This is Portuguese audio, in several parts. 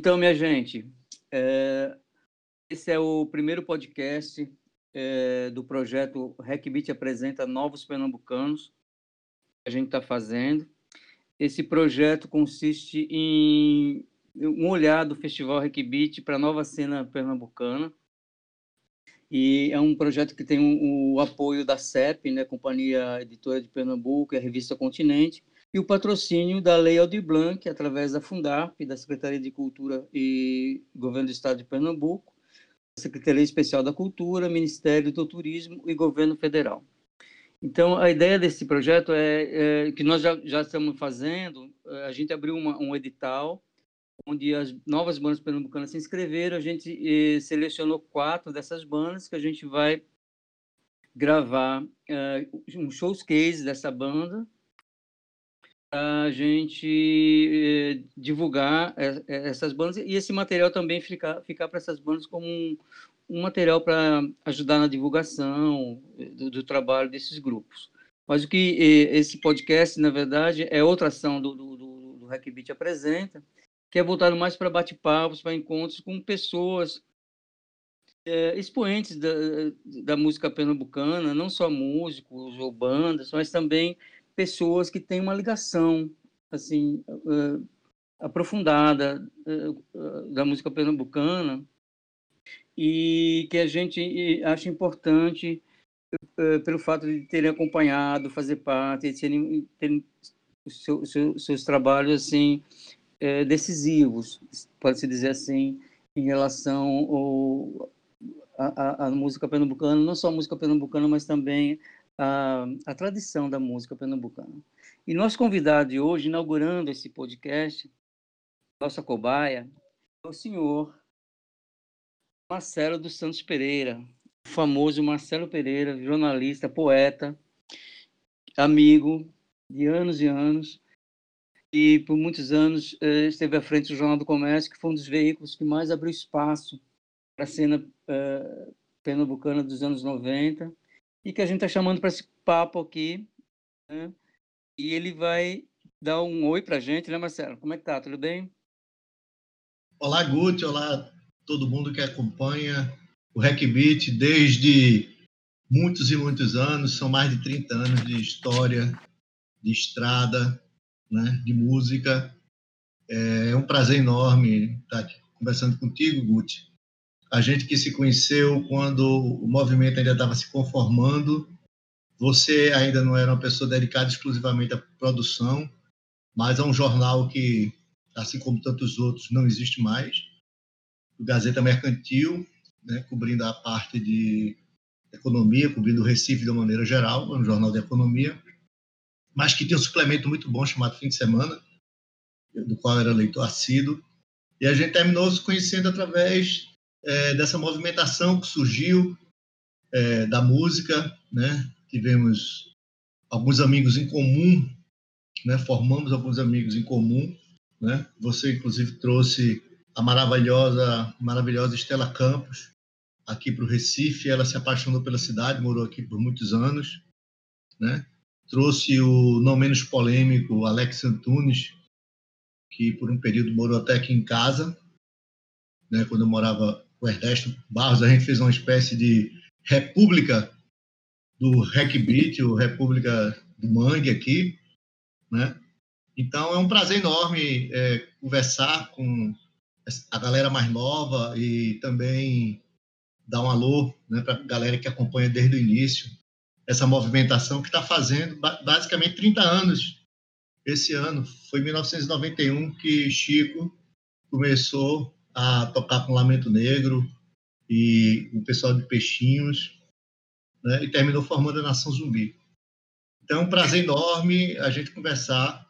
Então, minha gente, é, esse é o primeiro podcast é, do projeto RecBit apresenta Novos Pernambucanos que a gente está fazendo. Esse projeto consiste em um olhar do Festival RecBit para a nova cena pernambucana. E é um projeto que tem o, o apoio da CEP, né, Companhia Editora de Pernambuco, e a revista Continente, e o patrocínio da Lei Aldir Blanc, através da Fundarp, da Secretaria de Cultura e Governo do Estado de Pernambuco, Secretaria Especial da Cultura, Ministério do Turismo e Governo Federal. Então, a ideia desse projeto é, é que nós já, já, estamos fazendo, é, a gente abriu uma, um edital onde as novas bandas pernambucanas se inscreveram, a gente eh, selecionou quatro dessas bandas que a gente vai gravar eh, um showcase dessa banda, a gente eh, divulgar eh, eh, essas bandas e esse material também ficar, ficar para essas bandas como um, um material para ajudar na divulgação do, do, trabalho desses grupos. Mas o que esse podcast, na verdade, é outra ação do, do, do, do Hackbeat Apresenta, que é voltado mais para bate-papos, para encontros com pessoas é, expoentes da, da música pernambucana, não só músicos ou bandas, mas também pessoas que têm uma ligação assim uh, aprofundada uh, da música pernambucana e que a gente acha importante uh, pelo fato de terem acompanhado, fazer parte, de terem, terem seu, seu, seus trabalhos assim decisivos, pode se dizer assim, em relação ao, a, a, música pernambucana, não só a música pernambucana, mas também a, a tradição da música pernambucana. E nosso convidado de hoje, inaugurando esse podcast, nossa cobaia, é o senhor Marcelo dos Santos Pereira, o famoso Marcelo Pereira, jornalista, poeta, amigo de anos e anos, e por muitos anos eh, esteve à frente do Jornal do Comércio, que foi um dos veículos que mais abriu espaço para a cena eh, pernambucana dos anos 90 e que a gente está chamando para esse papo aqui. Né? E ele vai dar um oi para a gente, né, Marcelo? Como é que tá? Tudo bem? Olá, Guti. Olá, todo mundo que acompanha o Hackbeat desde muitos e muitos anos. São mais de 30 anos de história, de estrada, né, de música. É um prazer enorme estar aqui conversando contigo, Guti a gente que se conheceu quando o movimento ainda estava se conformando. Você ainda não era uma pessoa dedicada exclusivamente à produção, mas a um jornal que, assim como tantos outros, não existe mais. O Gazeta Mercantil, né, cobrindo a parte de economia, cobrindo o Recife de uma maneira geral, um jornal de economia, mas que tem um suplemento muito bom chamado Fim de Semana, do qual era leitor assíduo. E a gente terminou se conhecendo através é, dessa movimentação que surgiu é, da música, né? Tivemos alguns amigos em comum, né? Formamos alguns amigos em comum, né? Você inclusive trouxe a maravilhosa, maravilhosa Estela Campos aqui para o Recife. Ela se apaixonou pela cidade, morou aqui por muitos anos, né? Trouxe o não menos polêmico Alex Antunes, que por um período morou até aqui em casa, né? Quando eu morava o Ernesto Barros, a gente fez uma espécie de república do Hackbeat, o República do Mangue aqui, né? Então é um prazer enorme é, conversar com a galera mais nova e também dar um alô né, para a galera que acompanha desde o início essa movimentação que está fazendo basicamente 30 anos esse ano. Foi em 1991 que Chico começou a tocar com Lamento Negro e o pessoal de Peixinhos, né, e terminou formando a Nação Zumbi. Então, é um prazer enorme a gente conversar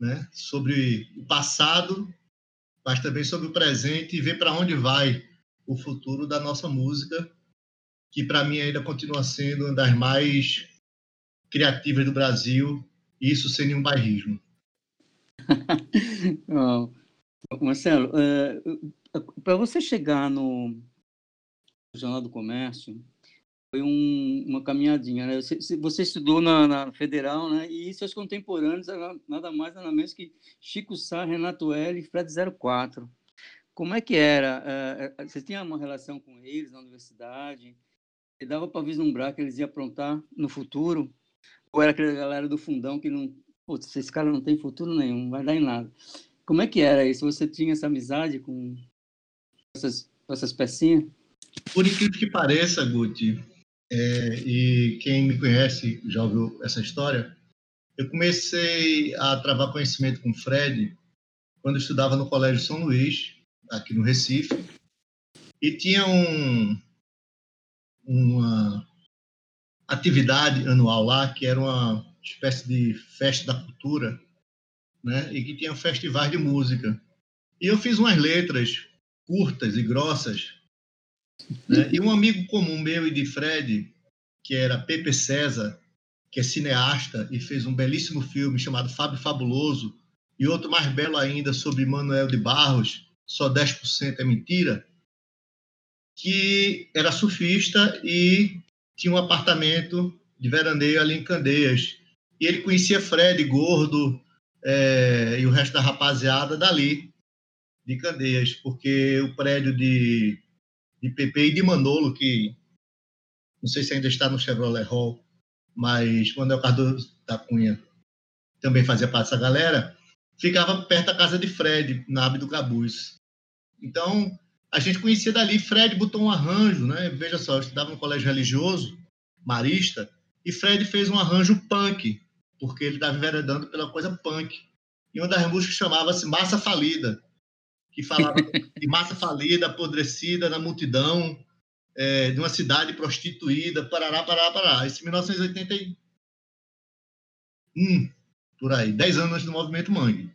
né, sobre o passado, mas também sobre o presente e ver para onde vai o futuro da nossa música, que para mim ainda continua sendo uma das mais criativas do Brasil, isso sem nenhum bairrismo. Marcelo, uh, para você chegar no Jornal do Comércio, foi um, uma caminhadinha. Né? Você, você, estudou na, na, Federal, né? e seus contemporâneos eram nada mais nada menos que Chico Sá, Renato L e Fred 04. como é que era? Você tinha uma relação com eles na universidade? E dava para vislumbrar que eles iam aprontar no futuro? Ou era aquela galera do fundão que não. Putz, esse cara não tem futuro nenhum, não vai dar em nada. Como é que era isso? Você tinha essa amizade com essas, essas pecinhas? Por incrível que pareça, Guti, é, e quem me conhece já ouviu essa história, eu comecei a travar conhecimento com o Fred quando estudava no Colégio São Luís, aqui no Recife, e tinha um, uma atividade anual lá que era uma espécie de festa da cultura, né? E que tinha festivais de música. E eu fiz umas letras curtas e grossas, né? E um amigo comum meu e de Fred, que era Pepe César, que é cineasta e fez um belíssimo filme chamado Fábio Fabuloso, e outro mais belo ainda sobre Manuel de Barros, Só 10% é Mentira, que era surfista e tinha um apartamento de veraneio ali em Candeias. E ele conhecia Fred, gordo, é, e o resto da rapaziada dali, de Candeias, porque o prédio de, de PP e de Manolo, que não sei se ainda está no Chevrolet Hall, mas Manuel Cardoso da Cunha também fazia parte dessa galera, ficava perto da casa de Fred, na Abe do Cabuz. Então, a gente conhecia dali. Fred botou um arranjo, né? Veja só, eu estudava no colégio religioso, marista, e Fred fez um arranjo punk, porque ele estava enveredando pela coisa punk. E uma das músicas chamava-se Massa Falida, que falava de massa falida, apodrecida na multidão, é, de uma cidade prostituída, parará, parará, parará. Isso em 1981, por aí, 10 anos antes do movimento Mangue.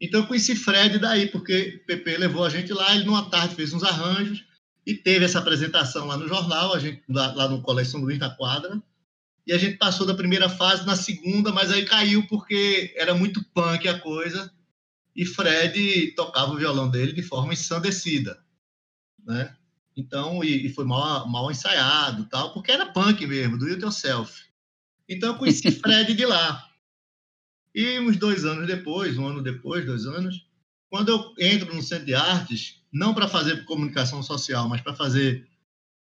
Então eu conheci Fred daí, porque Pepe levou a gente lá, ele numa tarde fez uns arranjos e teve essa apresentação lá no jornal, a gente lá, lá no Colégio São Luís, quadra, e a gente passou da primeira fase na segunda, mas aí caiu porque era muito punk a coisa, e Fred tocava o violão dele de forma ensandecida, né? Então, e, e foi mal, mal ensaiado, tal, porque era punk mesmo, do it yourself. Então eu conheci Fred de lá. E uns dois anos depois, um ano depois, dois anos, quando eu entro no Centro de Artes, não para fazer comunicação social, mas para fazer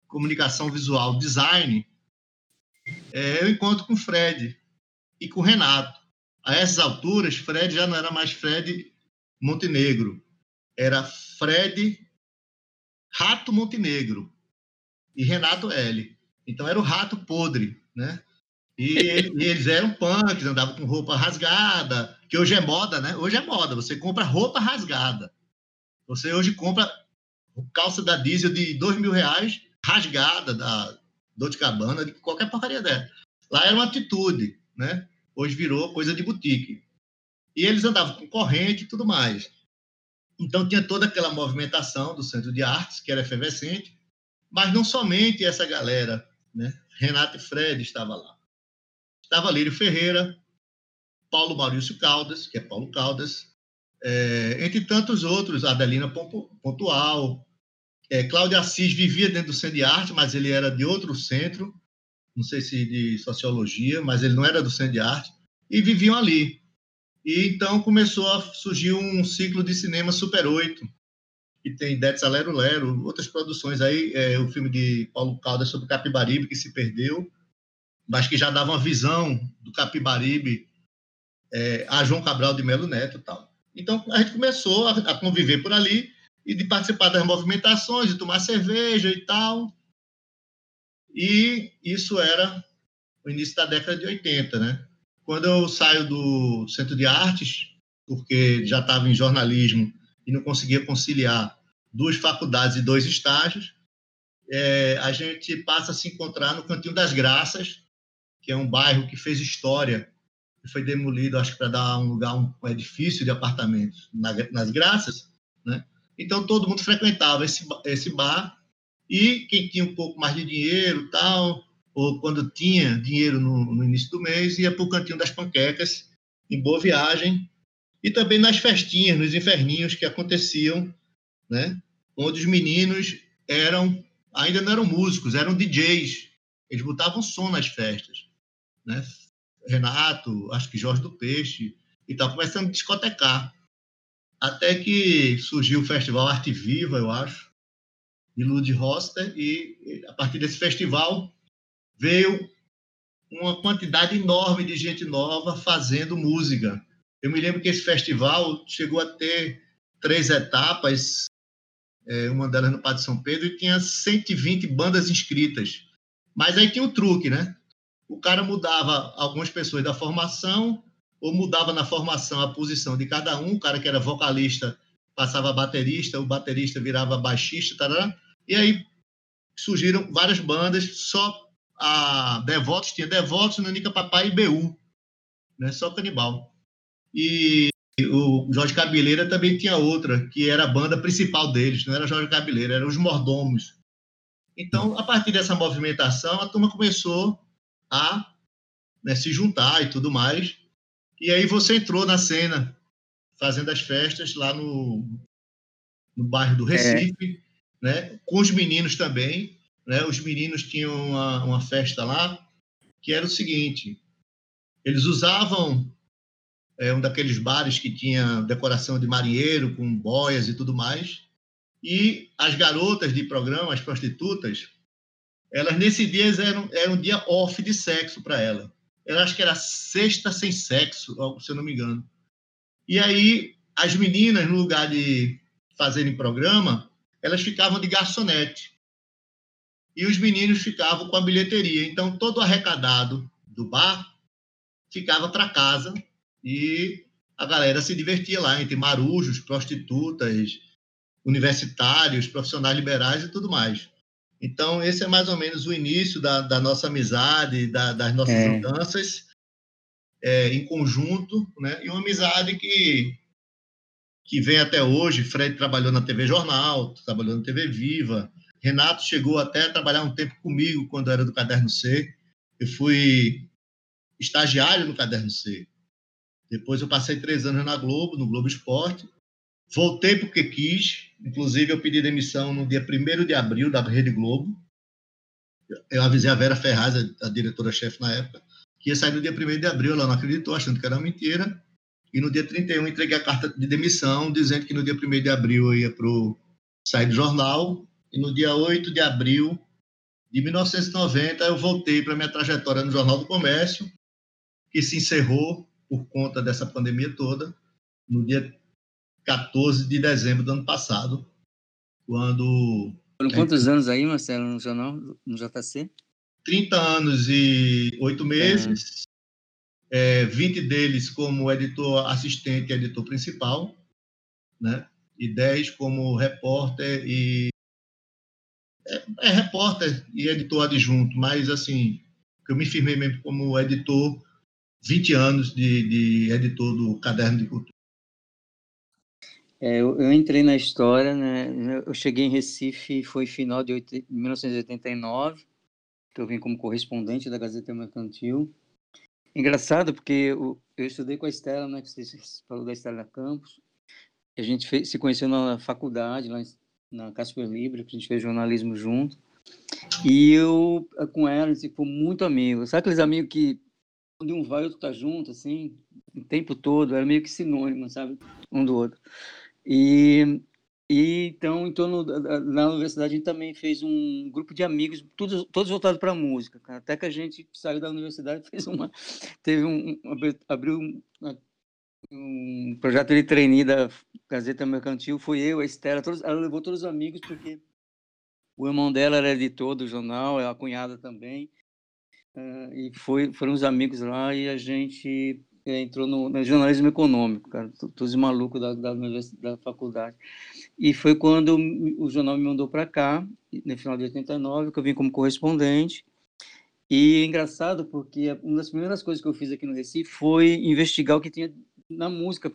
comunicação visual, design, é, eu encontro com Fred e com Renato. A essas alturas, Fred já não era mais Fred Montenegro, era Fred Rato Montenegro e Renato L. Então era o Rato Podre, né? E, e, eles eram punks, andavam com roupa rasgada, que hoje é moda, né? Hoje é moda, você compra roupa rasgada. Você hoje compra calça da diesel de dois mil reais rasgada, da Dolce Cabana, de qualquer porcaria dela. Lá era uma atitude, né? Hoje virou coisa de boutique. E eles andavam com corrente e tudo mais. Então tinha toda aquela movimentação do Centro de Artes, que era efervescente, mas não somente essa galera, né? Renato e Fred estavam lá estava Lírio Ferreira, Paulo Maurício Caldas, que é Paulo Caldas, é, entre tantos outros, Adelina Pontual, é, Cláudio Assis vivia dentro do Centro de Arte, mas ele era de outro centro, não sei se de sociologia, mas ele não era do Centro de Arte, e viviam ali. E então começou a surgir um ciclo de cinema Super 8, que tem Detsa Lero Lero, outras produções aí, é, o filme de Paulo Caldas sobre Capibaribe, que se perdeu, mas que já dava uma visão do Capibaribe é, a João Cabral de Melo Neto e tal. Então, a gente começou a, a, conviver por ali e de participar das movimentações, de tomar cerveja e tal. E isso era o início da década de 80, né? Quando eu saio do Centro de Artes, porque já estava em jornalismo e não conseguia conciliar duas faculdades e dois estágios, é, a gente passa a se encontrar no Cantinho das Graças, que é um bairro que fez história, que foi demolido, acho que para dar um lugar, um, um edifício de apartamentos na, nas Graças, né? Então todo mundo frequentava esse, esse bar e quem tinha um pouco mais de dinheiro, tal, ou quando tinha dinheiro no, no início do mês, ia para o cantinho das panquecas, em Boa Viagem, e também nas festinhas, nos inferninhos que aconteciam, né? Onde os meninos eram, ainda não eram músicos, eram DJs. Eles botavam som nas festas né? Renato, acho que Jorge do Peixe, e tal, começando a discotecar. até que surgiu o festival Arte Viva, eu acho, de Lud Roster, e a partir desse festival veio uma quantidade enorme de gente nova fazendo música. Eu me lembro que esse festival chegou a ter três etapas, é, uma delas no Padre São Pedro, e tinha 120 bandas inscritas. Mas aí tinha o um truque, né? O cara mudava algumas pessoas da formação, ou mudava na formação a posição de cada um. O cara que era vocalista passava a baterista, o baterista virava baixista, tarará. e aí surgiram várias bandas, só a Devotos, tinha Devotos, Nanica Papai e BU, né? só Canibal. E o Jorge Cabeleira também tinha outra, que era a banda principal deles, não era Jorge Cabeleira, eram os Mordomos. Então, a partir dessa movimentação, a turma começou a né, se juntar e tudo mais. E aí você entrou na cena, fazendo as festas lá no, no bairro do Recife, é. né, com os meninos também. Né, os meninos tinham uma, uma festa lá, que era o seguinte: eles usavam é um daqueles bares que tinha decoração de marinheiro, com boias e tudo mais. E as garotas de programa, as prostitutas, elas nesse dia eram, era um dia off de sexo para ela. Eu acho que era sexta sem sexo, se eu não me engano. E aí, as meninas, no lugar de fazerem programa, elas ficavam de garçonete. E os meninos ficavam com a bilheteria. Então, todo arrecadado do bar ficava para casa e a galera se divertia lá entre marujos, prostitutas, universitários, profissionais liberais e tudo mais. Então, esse é mais ou menos o início da, da nossa amizade, da, das nossas é. andanças é, em conjunto, né? e uma amizade que, que vem até hoje. Fred trabalhou na TV Jornal, trabalhou na TV Viva. Renato chegou até a trabalhar um tempo comigo quando era do Caderno C. Eu fui estagiário no Caderno C. Depois eu passei três anos na Globo, no Globo Esporte. Voltei porque quis. Inclusive, eu pedi demissão no dia 1 de abril da Rede Globo. Eu avisei a Vera Ferraz, a diretora-chefe na época, que ia sair no dia 1 de abril. Ela não acreditou, achando que era mentira. E no dia 31 entreguei a carta de demissão, dizendo que no dia 1 de abril eu ia para sair do jornal. E no dia 8 de abril de 1990 eu voltei para minha trajetória no Jornal do Comércio, que se encerrou por conta dessa pandemia toda, no dia 14 de dezembro do ano passado, quando. Foram quantos anos aí, Marcelo, no jornal, no JC? 30 anos e 8 meses, é. É, 20 deles como editor assistente e editor principal, né? e 10 como repórter e. É, é repórter e editor adjunto, mas assim, eu me firmei mesmo como editor 20 anos de, de editor do Caderno de Cultura. É, eu, eu, entrei na história, né? Eu cheguei em Recife, foi final de 1989, que eu vim como correspondente da Gazeta Mercantil. Engraçado, porque eu, eu estudei com a Estela, né? Que você falou da Estela Campos. A gente fez, se conheceu na faculdade, lá na Casper Libre, que a gente fez jornalismo junto. E eu, com ela, a gente muito amigo. Sabe aqueles amigos que onde um vai, outro tá junto, assim, o tempo todo, era meio que sinônimo, sabe, um do outro. E, e então, em torno da, na universidade, a gente também fez um grupo de amigos, todos, todos voltados para música, cara. até que a gente saiu da universidade, fez uma, teve um, abriu um, projeto de trainee da Gazeta Mercantil, foi eu, a Estela, todos, ela levou todos os amigos, porque o irmão dela era editor do jornal, a cunhada também, Uh, e foi, foram os amigos lá e a gente é, entrou no, no, jornalismo econômico, cara, todos malucos da, da, da faculdade. E foi quando o jornal me mandou para cá, no final de 89, que eu vim como correspondente. E é engraçado porque uma das primeiras coisas que eu fiz aqui no Recife foi investigar o que tinha na música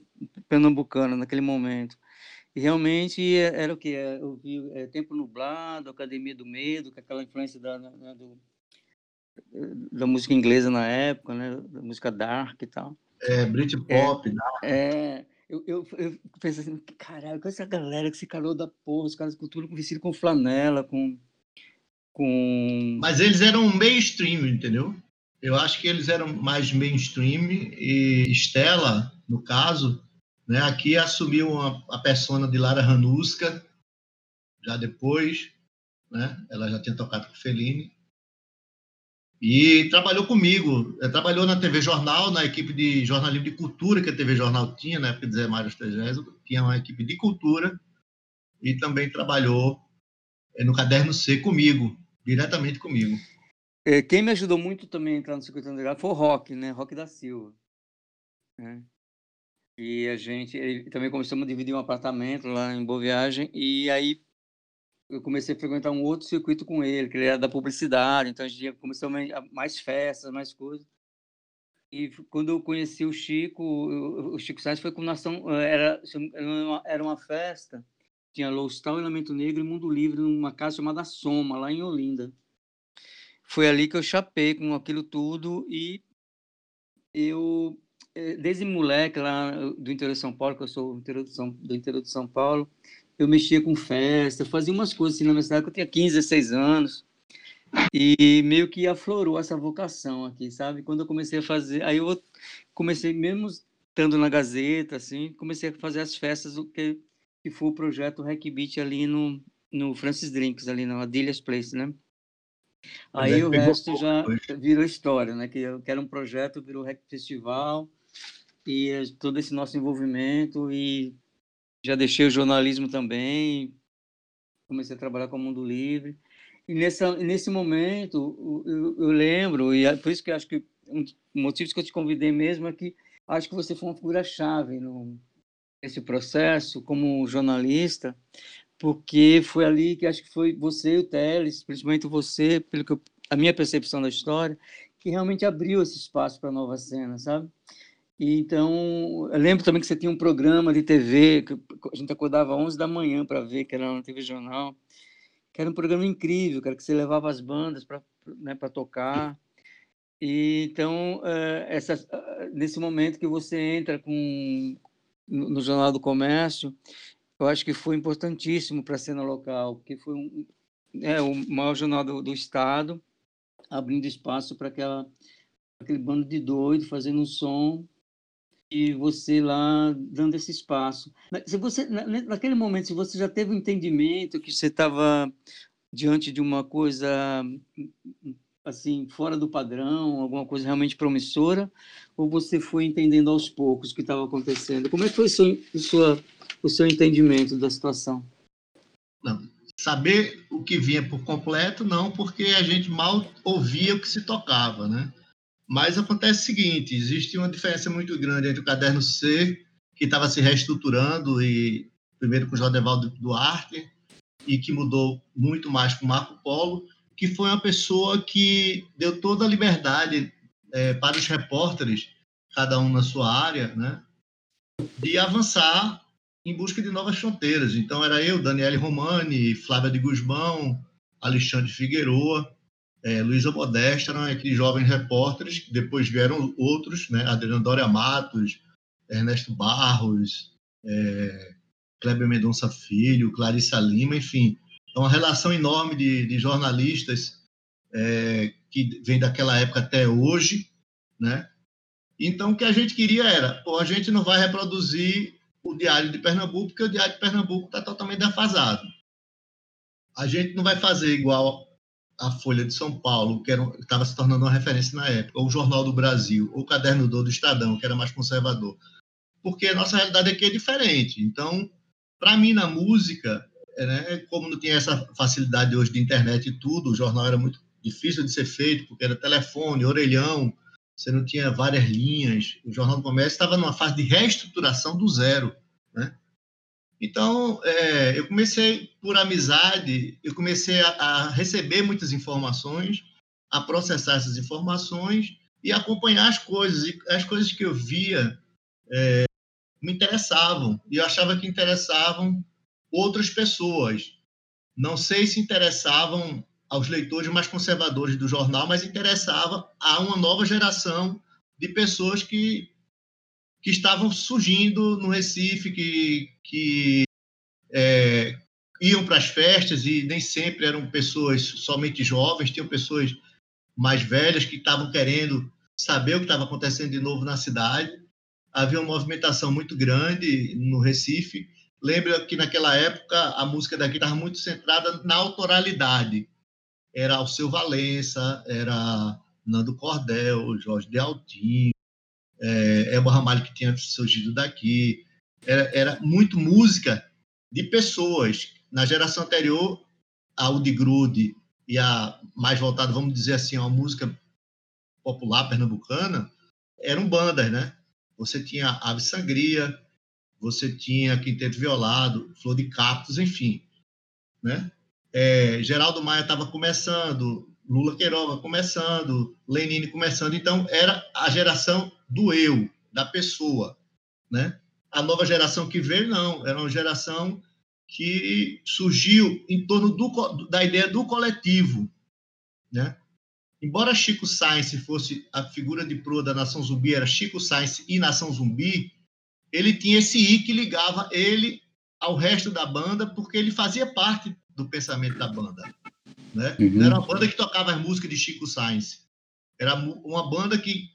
pernambucana naquele momento. E realmente é, era o que? Eu vi é, Tempo Nublado, Academia do Medo, com aquela influência da, da, do, da música inglesa na época, né? Da música dark e tal. É, Britpop, é, dark. É, eu, eu, eu pensei assim, caralho, com essa galera que se calou da porra, os caras com tudo vestido com flanela, com, com... Mas eles eram mainstream, entendeu? Eu acho que eles eram mais mainstream e Stella, no caso, Né? Aqui assumiu uma, a persona de Lara Ranuska, já depois, né? ela já tinha tocado com Fellini. E trabalhou comigo, eh, trabalhou na TV Jornal, na equipe de jornalismo de cultura que a TV Jornal tinha, na época de Zé Mário Estregésimo, tinha uma equipe de cultura, e também trabalhou eh, no Caderno C comigo, diretamente comigo. É, quem me ajudou muito também a entrar no circuito underground foi o Rock, né? Rock da Silva. Né? E a gente também começamos a dividir um apartamento lá em Boa Viagem, e aí eu comecei a frequentar um outro circuito com ele, que ele era da publicidade, então a gente começou mais festas, mais coisas. E quando eu conheci o Chico, o Chico Sainz foi com nação, era, era uma festa, tinha Loustal, Elemento Negro e Mundo Livre numa casa chamada Soma, lá em Olinda. Foi ali que eu chapei com aquilo tudo e eu, eh, desde moleque lá do interior de São Paulo, que eu sou do interior de São, do interior de São Paulo, eu mexia com festa, fazia umas coisas assim na minha cidade, que eu tinha 15, 16 anos. E meio que aflorou essa vocação aqui, sabe? Quando eu comecei a fazer, aí eu comecei mesmo estando na Gazeta, assim, comecei a fazer as festas, o que, que foi o projeto Hack Beat ali no, no Francis Drinks, ali na Adilhas Place, né? Aí é, o resto já virou história, né? Que, que era um projeto, virou Hack Festival, e todo esse nosso envolvimento, e já deixei o jornalismo também, comecei a trabalhar com o Mundo Livre. E nessa, nesse momento, eu, eu lembro, e é por isso que acho que um dos motivos que eu te convidei mesmo é que acho que você foi uma figura-chave nesse processo como jornalista, porque foi ali que acho que foi você e o Teles, principalmente você, pelo que eu, a minha percepção da história, que realmente abriu esse espaço para a nova cena, sabe? E então, eu lembro também que você tinha um programa de TV, que a gente acordava às 11 da manhã para ver, que era na TV Jornal, que era um programa incrível, cara, que você levava as bandas para né, tocar. E então, eh, essa, eh, nesse momento que você entra com, no Jornal do Comércio, eu acho que foi importantíssimo para a cena local, porque foi um, é, o maior jornal do, do Estado, abrindo espaço para aquele bando de doido fazendo um som e você lá dando esse espaço. Se você naquele momento, se você já teve o um entendimento que você estava diante de uma coisa assim fora do padrão, alguma coisa realmente promissora, ou você foi entendendo aos poucos o que estava acontecendo? Como é que foi o seu, o, o seu entendimento da situação? Não, saber o que vinha por completo, não, porque a gente mal ouvia o que se tocava, né? Mas acontece o seguinte: existe uma diferença muito grande entre o caderno C, que estava se reestruturando, e primeiro com o Jodevaldo Duarte, e que mudou muito mais com o Marco Polo, que foi uma pessoa que deu toda a liberdade é, para os repórteres, cada um na sua área, né, de avançar em busca de novas fronteiras. Então, era eu, Daniele Romani, Flávia de Guzmão, Alexandre Figueroa, é, Luísa Modesta eram aqueles jovens repórteres, depois vieram outros, né? Adriano Dória Matos, Ernesto Barros, é, Kleber Mendonça Filho, Clarissa Lima, enfim. É uma relação enorme de, de jornalistas é, que vem daquela época até hoje, né? Então, o que a gente queria era, pô, a gente não vai reproduzir o Diário de Pernambuco, porque o Diário de Pernambuco está totalmente defasado. A gente não vai fazer igual a Folha de São Paulo, que estava se tornando uma referência na época, ou o Jornal do Brasil, ou o Caderno do, Estadão, que era mais conservador. Porque a nossa realidade aqui é diferente. Então, para mim, na música, é, né, como não tinha essa facilidade hoje de internet e tudo, o jornal era muito difícil de ser feito, porque era telefone, orelhão, você não tinha várias linhas. O Jornal do Comércio estava numa fase de reestruturação do zero. Então, é, eu comecei por amizade, eu comecei a, a, receber muitas informações, a processar essas informações e acompanhar as coisas. E as coisas que eu via é, me interessavam, e eu achava que interessavam outras pessoas. Não sei se interessavam aos leitores mais conservadores do jornal, mas interessava a uma nova geração de pessoas que que estavam surgindo no Recife, que, que é, iam para as festas e nem sempre eram pessoas somente jovens, tinham pessoas mais velhas que estavam querendo saber o que estava acontecendo de novo na cidade. havia uma movimentação muito grande no Recife. Lembra que naquela época a música daqui estava muito centrada na autoralidade. Era Alceu Valença, era Nando Cordel, Jorge de Altinho, é, Elba Ramalho, que tinha surgido daqui. Era, era muito música de pessoas. Na geração anterior, a Udi Grude e a mais voltada, vamos dizer assim, a música popular pernambucana, eram bandas, né? Você tinha Ave Sangria, você tinha Quinteto Violado, Flor de Cactos, enfim, né? É, Geraldo Maia estava começando, Lula Queiroga começando, Lenine começando, então era a geração do eu, da pessoa, né? A nova geração que veio, não, era uma geração que surgiu em torno do, da ideia do coletivo, né? Embora Chico Sainz fosse a figura de proa da Nação Zumbi, era Chico Sainz e Nação Zumbi, ele tinha esse I que ligava ele ao resto da banda, porque ele fazia parte do pensamento da banda. Né? Uhum. Não era uma banda que tocava as músicas de Chico Sainz. Era uma banda que,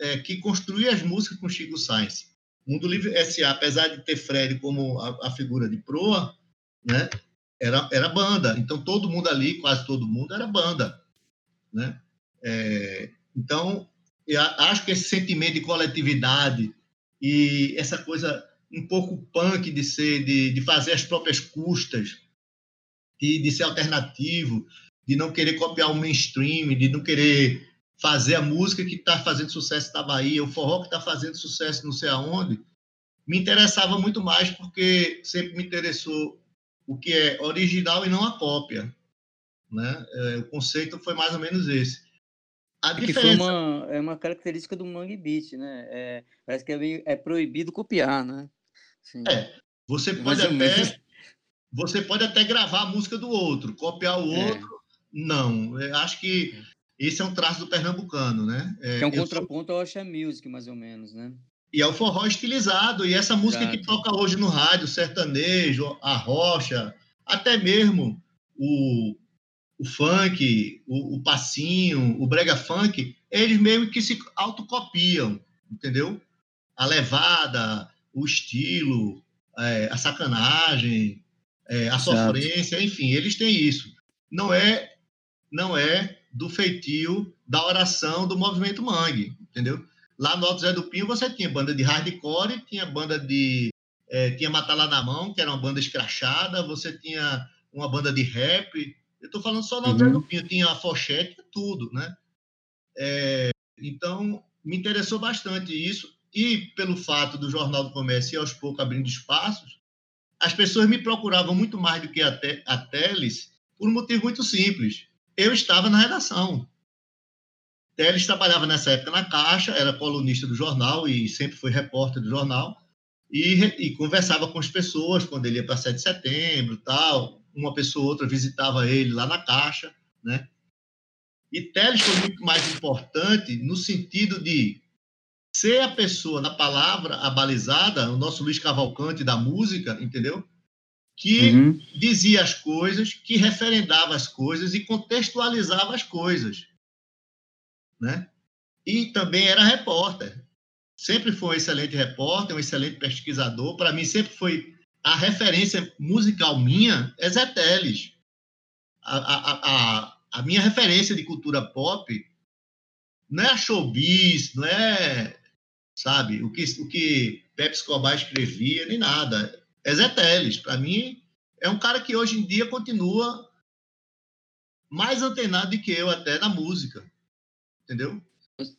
é, que construía as músicas com Chico Sainz. Mundo Livre S.A., apesar de ter Fred como a, a, figura de proa, né? era, era banda. Então, todo mundo ali, quase todo mundo, era banda. Né? É, então, eu acho que esse sentimento de coletividade e essa coisa um pouco punk de ser, de, de fazer as próprias custas, de, de ser alternativo, de não querer copiar o mainstream, de não querer fazer a música que está fazendo sucesso na Bahia, o forró que está fazendo sucesso não sei aonde, me interessava muito mais porque sempre me interessou o que é original e não a cópia. Né? É, o conceito foi mais ou menos esse. A é diferença... que foi uma, é uma característica do Mangue Beat, né? É, parece que é, meio, é proibido copiar, né? É, você pode até você pode até gravar a música do outro, copiar o é. outro, não. Eu acho que esse é um traço do pernambucano, né? É, é um contraponto sou... ao Ocean Music, mais ou menos, né? E é o forró estilizado, e essa música Exato. que toca hoje no rádio, sertanejo, a rocha, até mesmo o, o funk, o, o passinho, o brega funk, eles meio que se autocopiam, entendeu? A levada, o estilo, é, a sacanagem, é, a sofrência, Exato. enfim, eles têm isso. Não é, não é do feitio da oração do movimento mangue, entendeu? Lá no Alto Zé do Pinho você tinha banda de hardcore, tinha banda de é, tinha Matar Lá na Mão, que era uma banda escrachada, você tinha uma banda de rap, eu estou falando só na uhum. Pinho, tinha a Fochete, tudo, né? É, então, me interessou bastante isso. E pelo fato do Jornal do Comércio ir aos poucos abrindo espaços, as pessoas me procuravam muito mais do que a, te, a Teles por um motivo muito simples. Eu estava na redação. Teles trabalhava nessa época na Caixa, era colunista do jornal e sempre foi repórter do jornal, e, e conversava com as pessoas quando ele ia para 7 de setembro tal, uma pessoa ou outra visitava ele lá na caixa, né? E Teles foi muito mais importante no sentido de ser a pessoa na palavra abalizada, o nosso Luiz Cavalcante da música, entendeu? Que uhum. dizia as coisas, que referendava as coisas e contextualizava as coisas, né? E também era repórter. Sempre foi um excelente repórter, um excelente pesquisador. Para mim, sempre foi a referência musical minha é Zé Teles. A, a, a, a minha referência de cultura pop não é a showbiz, não é, sabe, o que, o que Pepe Escobar escrevia, nem nada. É Zé Teles. Para mim, é um cara que hoje em dia continua mais antenado do que eu até na música. Entendeu?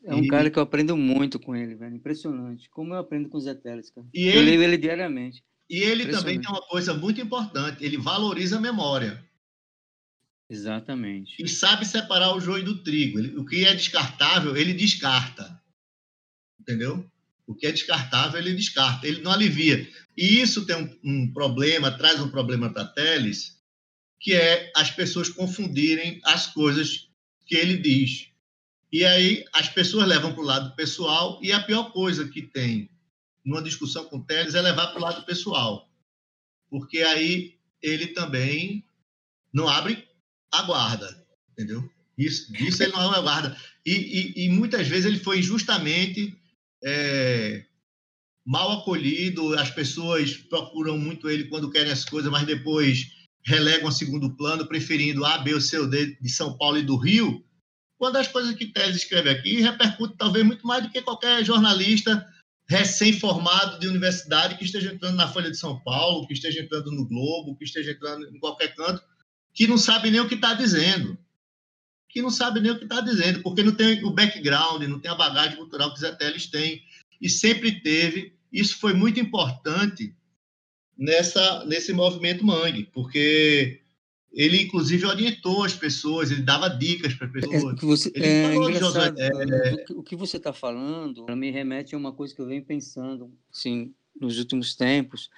É um e... cara que eu aprendo muito com ele, velho. Impressionante. Como eu aprendo com o Zé Teles, cara. E eu ele... leio ele diariamente. E ele também tem uma coisa muito importante, ele valoriza a memória. Exatamente. E sabe separar o joio do trigo. Ele, o que é descartável, ele descarta. Entendeu? O que é descartável, ele descarta. Ele não alivia. E isso tem um, um problema, traz um problema para Teles, que é as pessoas confundirem as coisas que ele diz. E aí as pessoas levam para o lado pessoal, e a pior coisa que tem numa discussão com Teles, é levar para o lado pessoal. Porque aí ele também não abre a guarda, entendeu? Isso, isso ele não abre a guarda. E, e, e muitas vezes ele foi injustamente é, mal acolhido, as pessoas procuram muito ele quando querem as coisas, mas depois relegam a segundo plano, preferindo A, B ou C ou D de São Paulo e do Rio, quando as coisas que Tese escreve aqui repercutem talvez muito mais do que qualquer jornalista recém-formado de universidade que esteja entrando na Folha de São Paulo, que esteja entrando no Globo, que esteja entrando em qualquer canto, que não sabe nem o que está dizendo. Que não sabe nem o que está dizendo, porque não tem o background, não tem a bagagem cultural que Zé Teles tem, e sempre teve. Isso foi muito importante nessa, nesse movimento Mangue, porque ele, inclusive, orientou as pessoas, ele dava dicas para as é, pessoas. É, você, é engraçado, é, o que você está falando me remete a uma coisa que eu venho pensando assim, nos últimos tempos,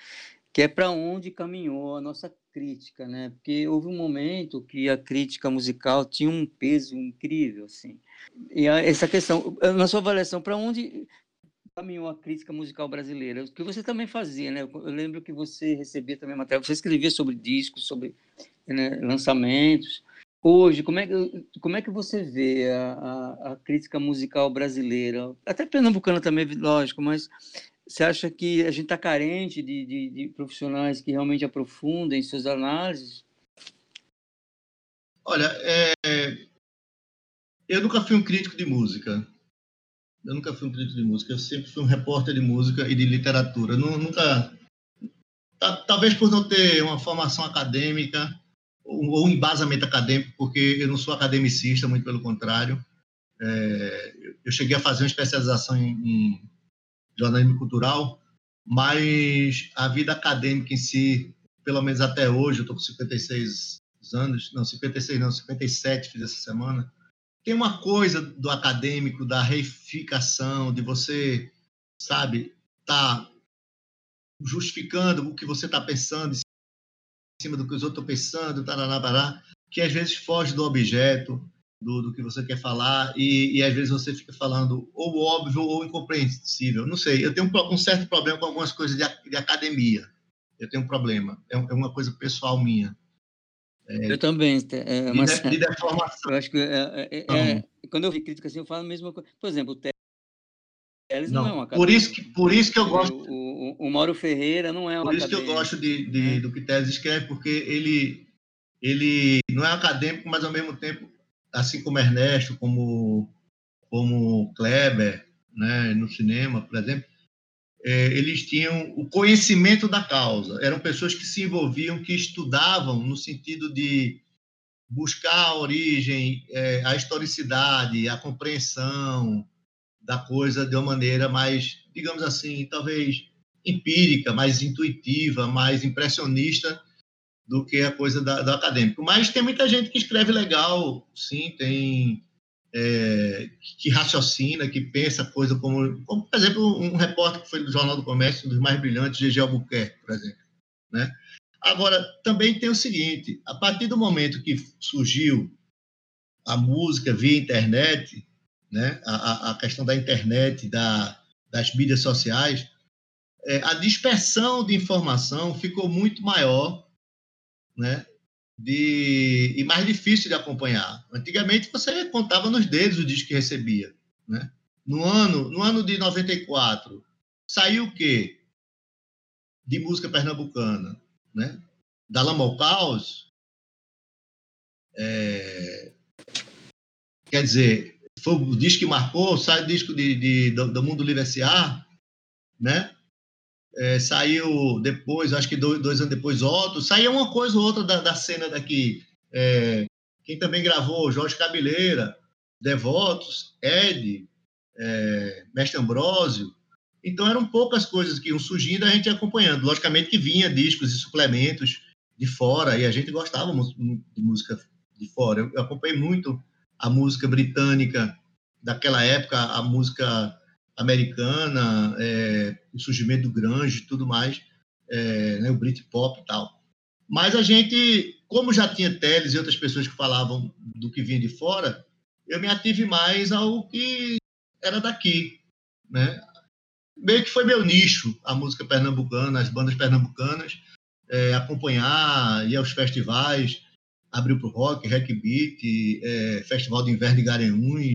que é para onde caminhou a nossa crítica, né? Porque houve um momento que a crítica musical tinha um peso incrível, assim. E essa questão, na sua avaliação, para onde caminhou a crítica musical brasileira? O que você também fazia, né? Eu lembro que você recebia também material, você escrevia sobre discos, sobre né, lançamentos. Hoje, como é que, como é que você vê a, a, a crítica musical brasileira? Até pernambucana também, lógico, mas você acha que a gente está carente de, de, de, profissionais que realmente aprofundem suas análises? Olha, é... eu nunca fui um crítico de música. Eu nunca fui um crítico de música. Eu sempre fui um repórter de música e de literatura. Nunca, talvez por não ter uma formação acadêmica ou um embasamento acadêmico, porque eu não sou academicista, muito pelo contrário. É... eu cheguei a fazer uma especialização em jornalismo cultural, mas a vida acadêmica em si, pelo menos até hoje, eu estou com 56 anos, não, 56 não, 57 fiz essa semana, tem uma coisa do acadêmico, da reificação, de você, sabe, tá justificando o que você está pensando em cima do que os outros estão pensando, tarará, que às vezes foge do objeto, do, do que você quer falar e, e, às vezes você fica falando ou óbvio ou incompreensível. Não sei, eu tenho um, um certo problema com algumas coisas de, de academia. Eu tenho um problema, é, é uma coisa pessoal minha. É, eu também. É, mas, de, de deformação. Eu acho que é, é, é quando eu vi crítica assim, eu falo a mesma coisa. Por exemplo, o Teles não, não, é uma por isso que Por isso que eu gosto. O, o, o Mauro Ferreira não é uma Por isso que eu gosto de, de né? do que Teles escreve, porque ele, ele não é acadêmico, mas ao mesmo tempo assim como Ernesto, como, como Kleber, né, no cinema, por exemplo, é, eles tinham o conhecimento da causa. Eram pessoas que se envolviam, que estudavam no sentido de buscar a origem, é, a historicidade, a compreensão da coisa de uma maneira mais, digamos assim, talvez empírica, mais intuitiva, mais impressionista do que a coisa da, do acadêmico. Mas tem muita gente que escreve legal, sim, tem é, que raciocina, que pensa coisa como, como, por exemplo, um repórter que foi do Jornal do Comércio, um dos mais brilhantes, G.G. Albuquerque, por exemplo. Né? Agora, também tem o seguinte, a partir do momento que surgiu a música via internet, né, a, a questão da internet, da, das mídias sociais, é, a dispersão de informação ficou muito maior né? De, e mais difícil de acompanhar. Antigamente você contava nos dedos o disco que recebia, né? No ano, no ano de 94, saiu o quê? De música pernambucana, né? Da Lama ao Caos, é... quer dizer, foi o disco que marcou, sai o disco de, de do, do, Mundo Livre S.A., né? É, saiu depois, acho que dois, dois, anos depois, outro. Saiu uma coisa ou outra da, da cena daqui. É, quem também gravou, Jorge Cabeleira, Devotos, Ed, é, Mestre Ambrósio. Então eram poucas coisas que iam surgindo a gente ia acompanhando. Logicamente que vinha discos e suplementos de fora, e a gente gostava de música de fora. Eu, eu acompanhei muito a música britânica daquela época, a música americana, é, o surgimento do grunge e tudo mais, é, né, o Britpop e tal. Mas a gente, como já tinha Teles e outras pessoas que falavam do que vinha de fora, eu me ative mais ao que era daqui, né? Meio que foi meu nicho, a música pernambucana, as bandas pernambucanas, é, acompanhar, ir aos festivais, abriu para o rock, Hack Beat, é, Festival de Inverno de Garanhuns,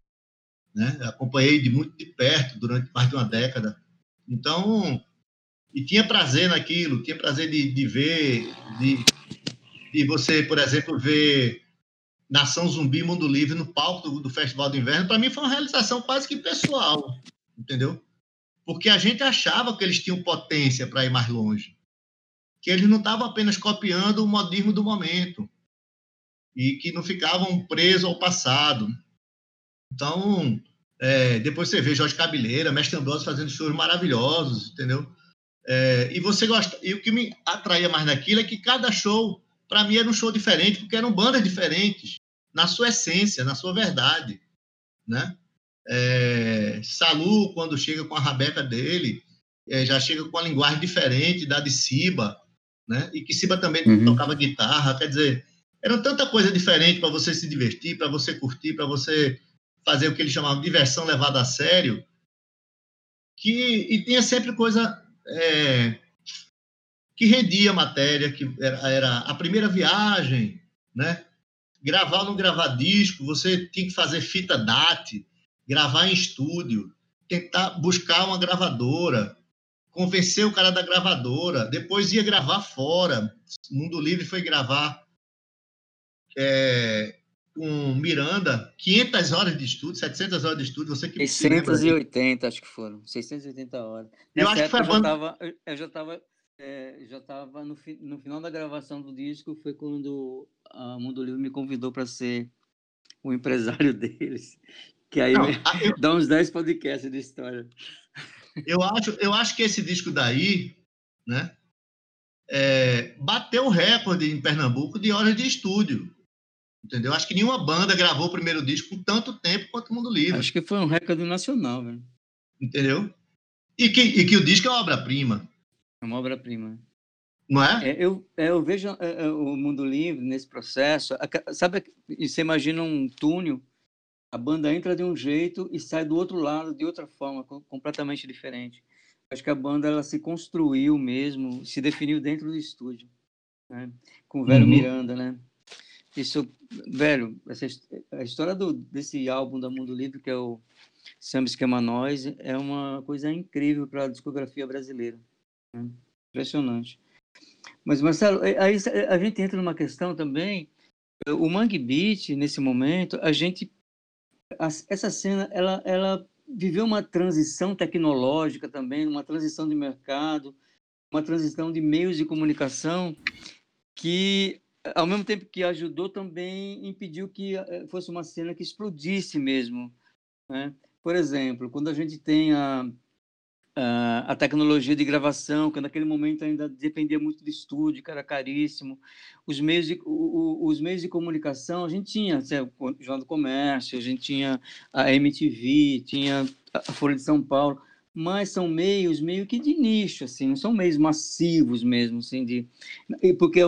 né? Acompanhei de muito de perto durante mais de uma década Então, e tinha prazer naquilo, tinha prazer de, de ver, de, de você, por exemplo, ver Nação Zumbi Mundo Livre no palco do, do Festival do Inverno, para mim foi uma realização quase que pessoal, entendeu? Porque a gente achava que eles tinham potência para ir mais longe, que eles não estavam apenas copiando o modismo do momento e que não ficavam presos ao passado. Então, é, depois você vê Jorge Cabeleira, Mestre Ambrosio fazendo shows maravilhosos, entendeu? É, e você gosta. E o que me atraía mais naquilo é que cada show, para mim, era um show diferente, porque eram bandas diferentes, na sua essência, na sua verdade, né? É, Salu, quando chega com a rabeca dele, é, já chega com uma linguagem diferente da de Siba, né? E que Siba também uhum. tocava guitarra, quer dizer, era tanta coisa diferente para você se divertir, para você curtir, para você fazer o que eles chamavam de diversão levada a sério, que e tinha sempre coisa é, que rendia matéria, que era, era, a primeira viagem, né? Gravar ou não gravar disco, você tinha que fazer fita DAT, gravar em estúdio, tentar buscar uma gravadora, convencer o cara da gravadora, depois ia gravar fora. Mundo Livre foi gravar é, com Miranda, 500 horas de estudo, 700 horas de estudo, você que 680, acho que foram, 680 horas. Nessa eu acho que foi eu, banda... já tava, eu já estava é, já estava no, fi, no final da gravação do disco, foi quando a Mundo Livre me convidou para ser o empresário deles, que aí Não, eu... dá uns 10 podcasts de história. Eu acho, eu acho que esse disco daí, né, é, bateu o recorde em Pernambuco de horas de estúdio. Entendeu? Acho que nenhuma banda gravou o primeiro disco com tanto tempo quanto o Mundo Livre. Acho que foi um recorde nacional, velho. Entendeu? E que, e que o disco é uma obra-prima. É uma obra-prima. Não é? é eu, é, eu vejo é, é, o Mundo Livre nesse processo. Sabe, você imagina um túnel, a banda entra de um jeito e sai do outro lado de outra forma, completamente diferente. Acho que a banda ela se construiu mesmo, se definiu dentro do estúdio, né? com o velho uhum. Miranda, né? Isso, velho, essa, a história do, desse álbum da Mundo Livre, que é o Samba Esquema Nós, é uma coisa incrível para a discografia brasileira. Né? Impressionante. Mas, Marcelo, aí a gente entra numa questão também. O Mangue Beat, nesse momento, a gente. Essa cena, ela, ela viveu uma transição tecnológica também, uma transição de mercado, uma transição de meios de comunicação que ao mesmo tempo que ajudou, também impediu que eh, fosse uma cena que explodisse mesmo. Né? Por exemplo, quando a gente tem a, a, a, tecnologia de gravação, que naquele momento ainda dependia muito do estúdio, que era caríssimo, os meios de, o, os meios de comunicação, a gente tinha assim, o Jornal do Comércio, a gente tinha a MTV, tinha a Folha de São Paulo, mas são meios meio que de nicho, assim, não são meios massivos mesmo, assim, de... porque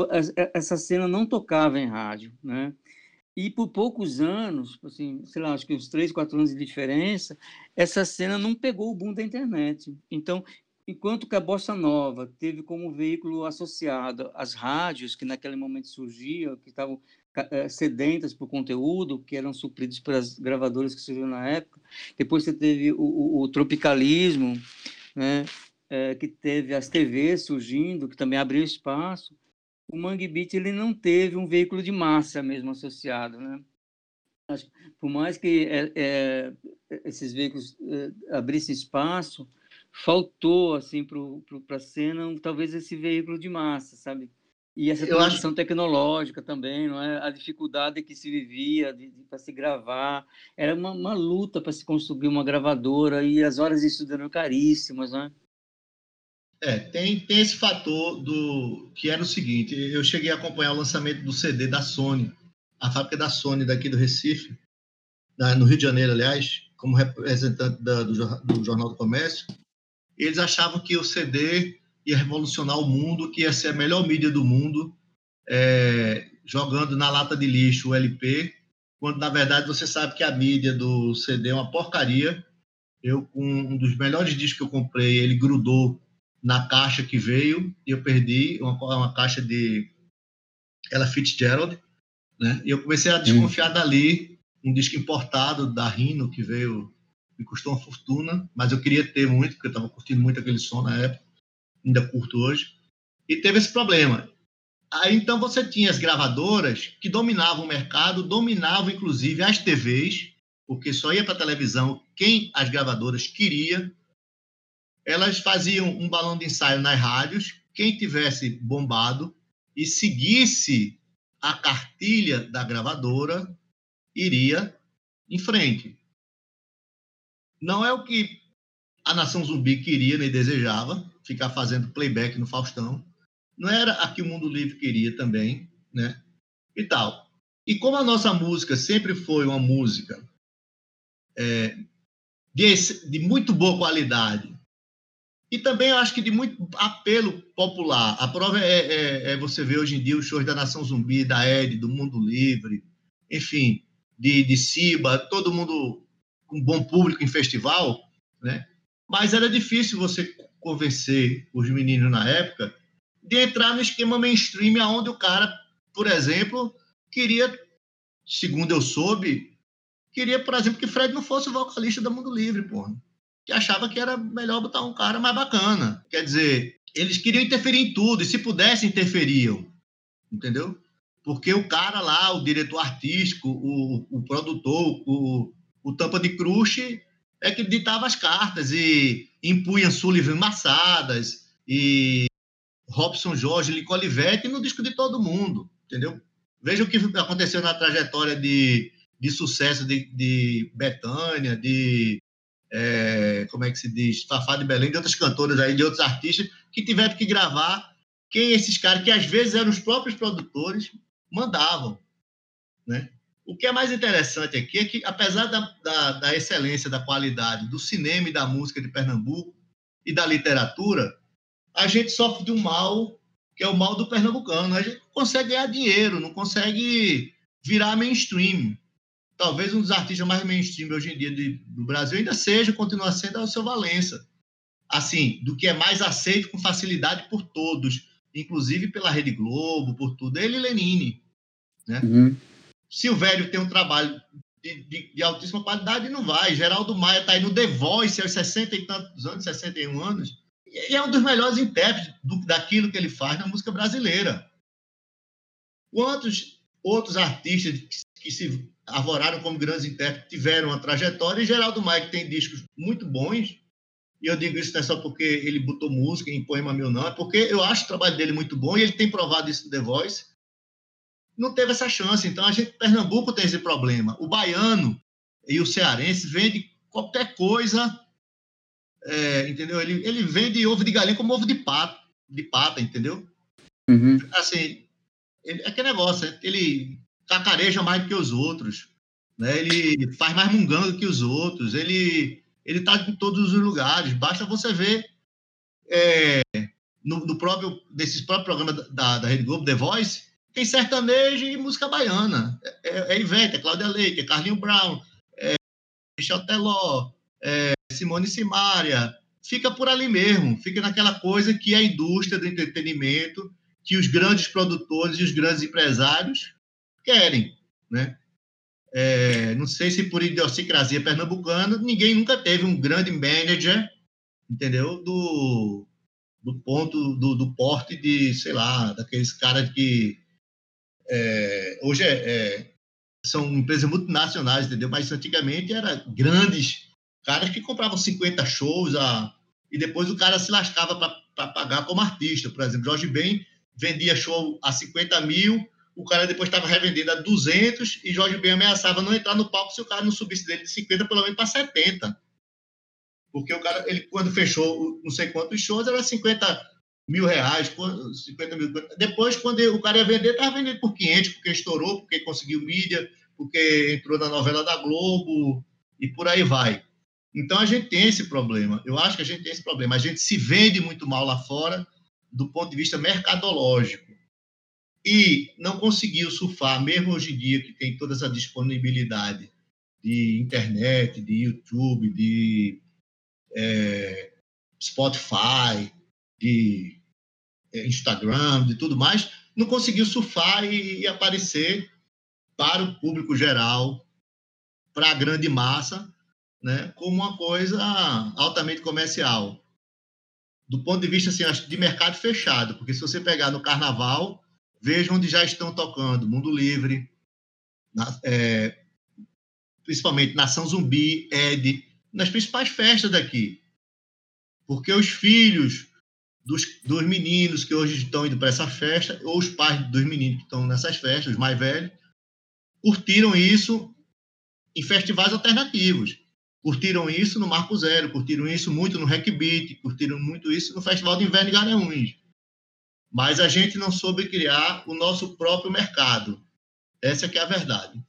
essa cena não tocava em rádio, né? E por poucos anos, assim, sei lá, acho que uns três, quatro anos de diferença, essa cena não pegou o boom da internet. Então, enquanto que a Bossa Nova teve como veículo associado as rádios que naquele momento surgiam, que estavam sedentas por conteúdo, que eram supridos pelas gravadoras que surgiram na época. Depois você teve o, o, o tropicalismo, né? É, que teve as TVs surgindo, que também abriu espaço. O Mangue Beat ele não teve um veículo de massa mesmo associado, né? Por mais que é, é, esses veículos abrissem espaço, faltou assim para a cena talvez esse veículo de massa, sabe? E essa transição acho... tecnológica também, não é? A dificuldade que se vivia para se gravar. Era uma, uma luta para se construir uma gravadora e as horas de estudo eram caríssimas, né? É, tem, tem esse fator do que era o seguinte, eu cheguei a acompanhar o lançamento do CD da Sony, a fábrica da Sony daqui do Recife, no Rio de Janeiro, aliás, como representante da, do, do Jornal do Comércio, eles achavam que o CD ia revolucionar o mundo, que ia ser a melhor mídia do mundo, é, jogando na lata de lixo o LP, quando na verdade você sabe que a mídia do CD é uma porcaria. Eu, com um dos melhores discos que eu comprei, ele grudou na caixa que veio e eu perdi uma, uma caixa de Ella Fitzgerald, né? E eu comecei a desconfiar hum. dali, um disco importado da Rhino que veio me custou uma fortuna, mas eu queria ter muito, porque eu estava curtindo muito aquele som na época, ainda curto hoje, e teve esse problema. Aí então você tinha as gravadoras que dominavam o mercado, dominavam inclusive as TVs, porque só ia para televisão quem as gravadoras queria. Elas faziam um balão de ensaio nas rádios, quem tivesse bombado e seguisse a cartilha da gravadora iria em frente. Não é o que a nação zumbi queria nem desejava, ficar fazendo playback no Faustão. Não era a que o mundo livre queria também, né? E tal. E como a nossa música sempre foi uma música é, de, de muito boa qualidade, e também acho que de muito apelo popular. A prova é, é, é, você ver hoje em dia os shows da Nação Zumbi, da Ed, do Mundo Livre, enfim, de, de Ciba, todo mundo com bom público em festival, né? Mas era difícil você convencer os meninos na época de entrar no esquema mainstream, aonde o cara, por exemplo, queria, segundo eu soube, queria, por exemplo, que Fred não fosse o vocalista da Mundo Livre, porra que achava que era melhor botar um cara mais bacana. Quer dizer, eles queriam interferir em tudo, e se pudessem, interferiam. Entendeu? Porque o cara lá, o diretor artístico, o, o produtor, o, o Tampa de Crush, é que ditava as cartas e impunha Sullivan Massadas e Robson Jorge, Lico Olivetti no disco de todo mundo, entendeu? Veja o que aconteceu na trajetória de, de sucesso de, de Betânia, de é, como é que se diz, Fafá de Belém, de outras cantoras aí, de outros artistas, que tiveram que gravar quem esses caras, que às vezes eram os próprios produtores, mandavam. Né? O que é mais interessante aqui é que, apesar da, da, da excelência, da qualidade do cinema e da música de Pernambuco e da literatura, a gente sofre de um mal que é o mal do pernambucano. A gente não consegue ganhar dinheiro, não consegue virar mainstream talvez um dos artistas mais mainstream hoje em dia de, do Brasil ainda seja, continua sendo, é o seu Valença. Assim, do que é mais aceito com facilidade por todos, inclusive pela Rede Globo, por tudo. Ele e Lenine. Né? Uhum. Silvério tem um trabalho de, de, de, altíssima qualidade não vai. Geraldo Maia está aí no The Voice aos 60 e tantos anos, 61 anos, e é um dos melhores intérpretes do, daquilo que ele faz na música brasileira. Quantos outros artistas que, que se arvoraram como grandes intérpretes, tiveram uma trajetória, e Geraldo Maia, que tem discos muito bons, e eu digo isso não é só porque ele botou música em Poema Meu Não, é porque eu acho o trabalho dele muito bom, e ele tem provado isso no The Voice, não teve essa chance. Então, a gente, Pernambuco tem esse problema. O baiano e o cearense vende qualquer coisa, é, entendeu? Ele, ele vende ovo de galinha como ovo de pata, de pata entendeu? Uhum. Assim, ele, é aquele negócio, né? ele cacareja mais do que os outros, né? Ele faz mais munganga que os outros, ele ele está em todos os lugares. Basta você ver é, no, no, próprio desses próprios programas da, da Rede Globo, The Voice, tem sertanejo e música baiana. É, é Ivete, é Cláudia Leite, é Carlinho Brown, é Michel Teló, é Simone Simaria. Fica por ali mesmo, fica naquela coisa que é a indústria do entretenimento, que os grandes produtores e os grandes empresários querem, né? É, não sei se por idiosincrasia pernambucana, ninguém nunca teve um grande manager, entendeu? Do, do ponto, do, do porte de, sei lá, daqueles caras que é, hoje é, é, são empresas multinacionais, entendeu? Mas antigamente era grandes caras que compravam 50 shows a, e depois o cara se lascava para pagar como artista. Por exemplo, Jorge Ben vendia show a 50 mil, o cara depois estava revendendo a 200 e Jorge Ben ameaçava não entrar no palco se o cara não subisse dele de 50 pelo menos para 70. Porque o cara, ele quando fechou não sei quantos shows, era 50 mil reais, 50 mil. Depois, quando o cara ia vender, estava vendendo por 500, porque estourou, porque conseguiu mídia, porque entrou na novela da Globo e por aí vai. Então a gente tem esse problema. Eu acho que a gente tem esse problema. A gente se vende muito mal lá fora do ponto de vista mercadológico e não conseguiu surfar, mesmo hoje em dia que tem toda essa disponibilidade de internet, de YouTube, de é, Spotify, de Instagram, de tudo mais, não conseguiu surfar e, e aparecer para o público geral, para a grande massa, né, como uma coisa altamente comercial. Do ponto de vista assim, de mercado fechado, porque se você pegar no carnaval, veja onde já estão tocando Mundo Livre, na, é, principalmente Nação Zumbi, Ed, nas principais festas daqui. Porque os filhos dos, dos meninos que hoje estão indo para essa festa, ou os pais dos meninos que estão nessas festas, os mais velhos, curtiram isso em festivais alternativos. Curtiram isso no Marco Zero, curtiram isso muito no Hack Beat, curtiram muito isso no Festival de Inverno de Garanhuns. Mas a gente não soube criar o nosso próprio mercado. Essa que é a verdade.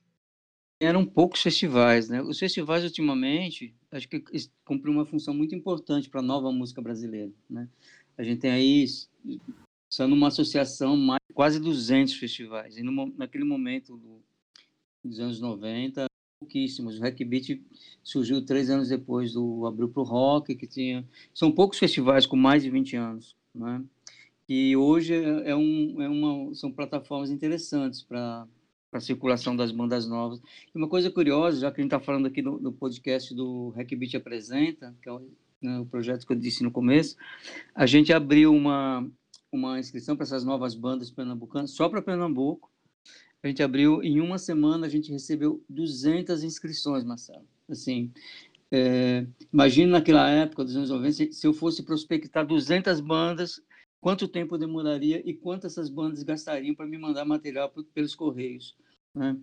Eram poucos festivais, né? Os festivais, ultimamente, acho que cumpriram uma função muito importante para a nova música brasileira, né? A gente tem aí, só numa associação, mais, quase 200 festivais. E no, naquele momento do, dos anos 90, pouquíssimos. O Beat surgiu três anos depois do Abril para o Rock, que tinha... São poucos festivais com mais de 20 anos, né? E hoje é, é um, é uma, são plataformas interessantes para a circulação das bandas novas. E uma coisa curiosa, já que a gente está falando aqui no, podcast do Hack Beat Apresenta, que é né, o projeto que eu disse no começo, a gente abriu uma, uma inscrição para essas novas bandas pernambucanas, só para Pernambuco, a gente abriu, em uma semana a gente recebeu 200 inscrições, Marcelo. Assim, é, imagina naquela época, dos anos 90, se eu fosse prospectar 200 bandas, quanto tempo demoraria e quanto essas bandas gastariam para me mandar material pelos correios. Né?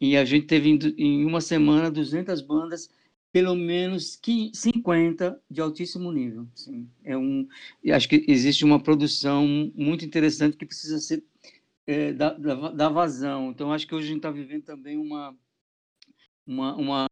E a gente teve em uma semana 200 bandas, pelo menos 50 de altíssimo nível. Assim. É um, acho que existe uma produção muito interessante que precisa ser é, da, da, da, vazão. Então, acho que hoje a gente está vivendo também uma, uma, uma,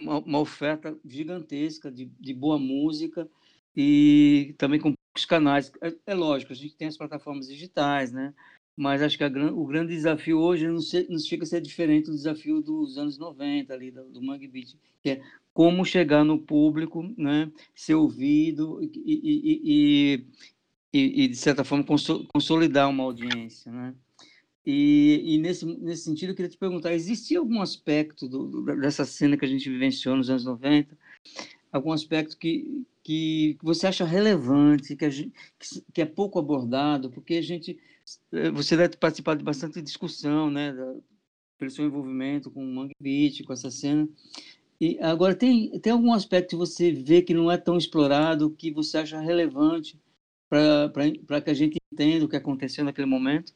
uma, uma oferta gigantesca de, de boa música e também com poucos canais. É, é, lógico, a gente tem as plataformas digitais, né? Mas acho que a, o grande desafio hoje não, se, não chega a ser diferente do desafio dos anos 90, ali, do, do Mangue Beat, que é como chegar no público, né? ser ouvido e, e, e, e, de certa forma, consolidar uma audiência, né? E, nesse, nesse sentido, eu queria te perguntar: existia algum aspecto do, dessa cena que a gente vivenciou nos anos 90, algum aspecto que, que você acha relevante, que, gente, que, é pouco abordado? Porque a gente. Eh, você deve participar de bastante discussão, né? Da, pelo seu envolvimento com o Mangue Beat, com essa cena. E agora, tem, tem algum aspecto que você vê que não é tão explorado, que você acha relevante para que a gente entenda o que aconteceu naquele momento?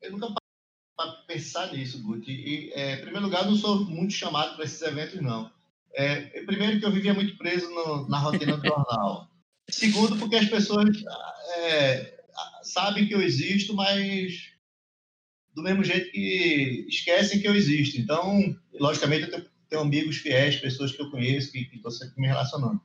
Eu nunca para pensar nisso, Guti. E, é, em primeiro lugar, não sou muito chamado para esses eventos, não. É, primeiro, que eu vivia muito preso no, na rotina do jornal. Segundo, porque as pessoas é, sabem que eu existo, mas do mesmo jeito que esquecem que eu existo. Então, logicamente, eu tenho, tenho amigos fiéis, pessoas que eu conheço, que estão sempre me relacionando.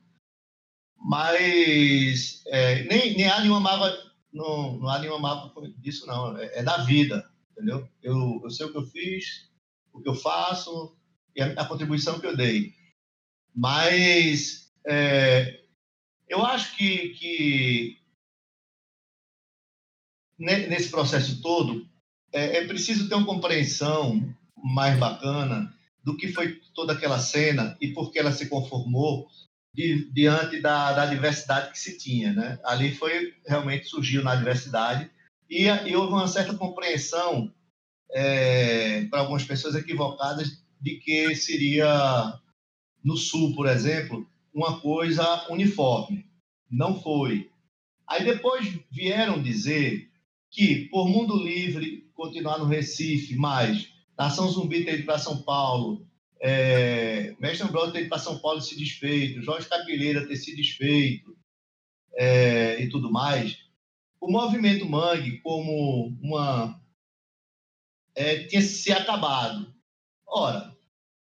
Mas é, nem, nem há nenhuma mágoa, não, não há nenhuma mágoa disso, não. É, é, da vida, entendeu? Eu, eu sei o que eu fiz, o que eu faço e a, a contribuição que eu dei. Mas é, eu acho que, que nesse processo todo é, é preciso ter uma compreensão mais bacana do que foi toda aquela cena e por que ela se conformou di, diante da, da, diversidade que se tinha. Né? Ali foi realmente surgiu na diversidade e, e houve uma certa compreensão é, para algumas pessoas equivocadas de que seria no Sul, por exemplo, uma coisa uniforme. Não foi. Aí depois vieram dizer que, por Mundo Livre continuar no Recife, mas Nação Zumbi ter ido para São Paulo, é, Mestre Ambrosio ter ido para São Paulo e se desfeito, Jorge Capilheira ter se desfeito é, e tudo mais, o movimento Mangue como uma é, tinha se acabado. Ora,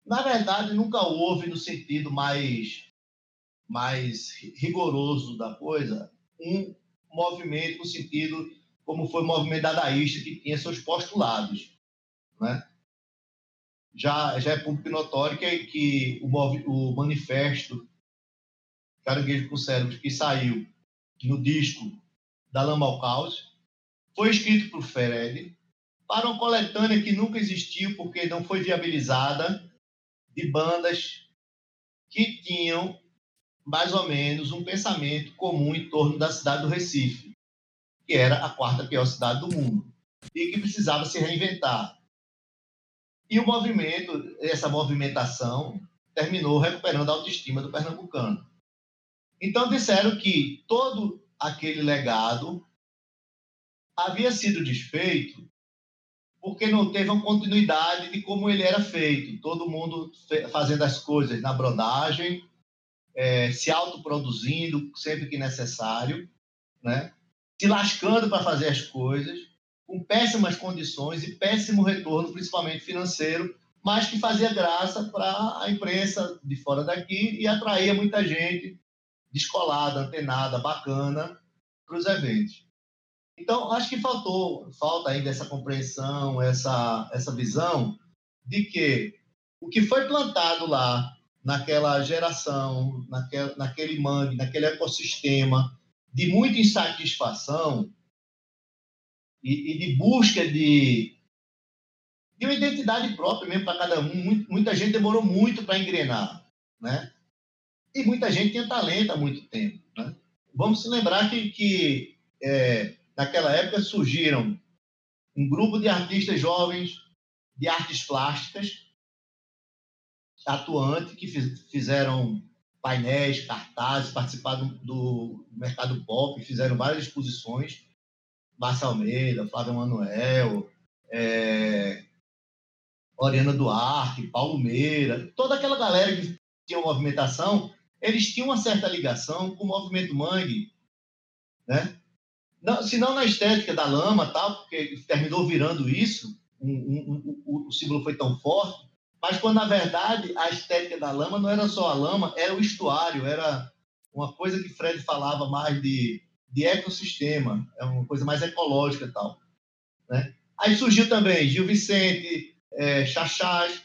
na verdade, nunca houve no sentido mais mais rigoroso da coisa um movimento no sentido como foi o movimento dadaísta que tinha seus postulados, né? já, já é público notório que, que o, o manifesto Caranguejo com Cérebros, que saiu no disco da Lama ao Caos, foi escrito por Fered para uma coletânea que nunca existiu porque não foi viabilizada de bandas que tinham mais ou menos um pensamento comum em torno da cidade do Recife, que era a quarta pior cidade do mundo, e que precisava se reinventar. E o movimento, essa movimentação, terminou recuperando a autoestima do pernambucano. Então disseram que todo aquele legado havia sido desfeito porque não teve uma continuidade de como ele era feito. Todo mundo fazendo as coisas na brodagem, é, se autoproduzindo sempre que necessário, né? Se lascando para fazer as coisas, com péssimas condições e péssimo retorno, principalmente financeiro, mas que fazia graça para a imprensa de fora daqui e atraía muita gente descolada, antenada, bacana para os eventos. Então, acho que faltou, falta ainda essa compreensão, essa, essa visão de que o que foi plantado lá, naquela geração, naquele, naquele mangue, naquele ecossistema de muita insatisfação e, e de busca de, de uma identidade própria mesmo para cada um. Muita gente demorou muito para engrenar, né? E muita gente tinha talento há muito tempo, né? Vamos se lembrar que, que é, naquela época surgiram um grupo de artistas jovens de artes plásticas atuantes que fizeram painéis, cartazes, participaram do, mercado pop, fizeram várias exposições. Márcia Almeida, Flávio Manuel, é, Oriana Duarte, Paulo Meira, toda aquela galera que tinha movimentação, eles tinham uma certa ligação com o movimento Mangue, né? Não, se não na estética da lama, tal, porque terminou virando isso, um, um, um, o símbolo foi tão forte, mas quando na verdade a estética da lama não era só a lama, era o estuário, era uma coisa que Fred falava mais de, de ecossistema, é uma coisa mais ecológica e tal. Né? Aí surgiu também Gil Vicente, é, Chachás,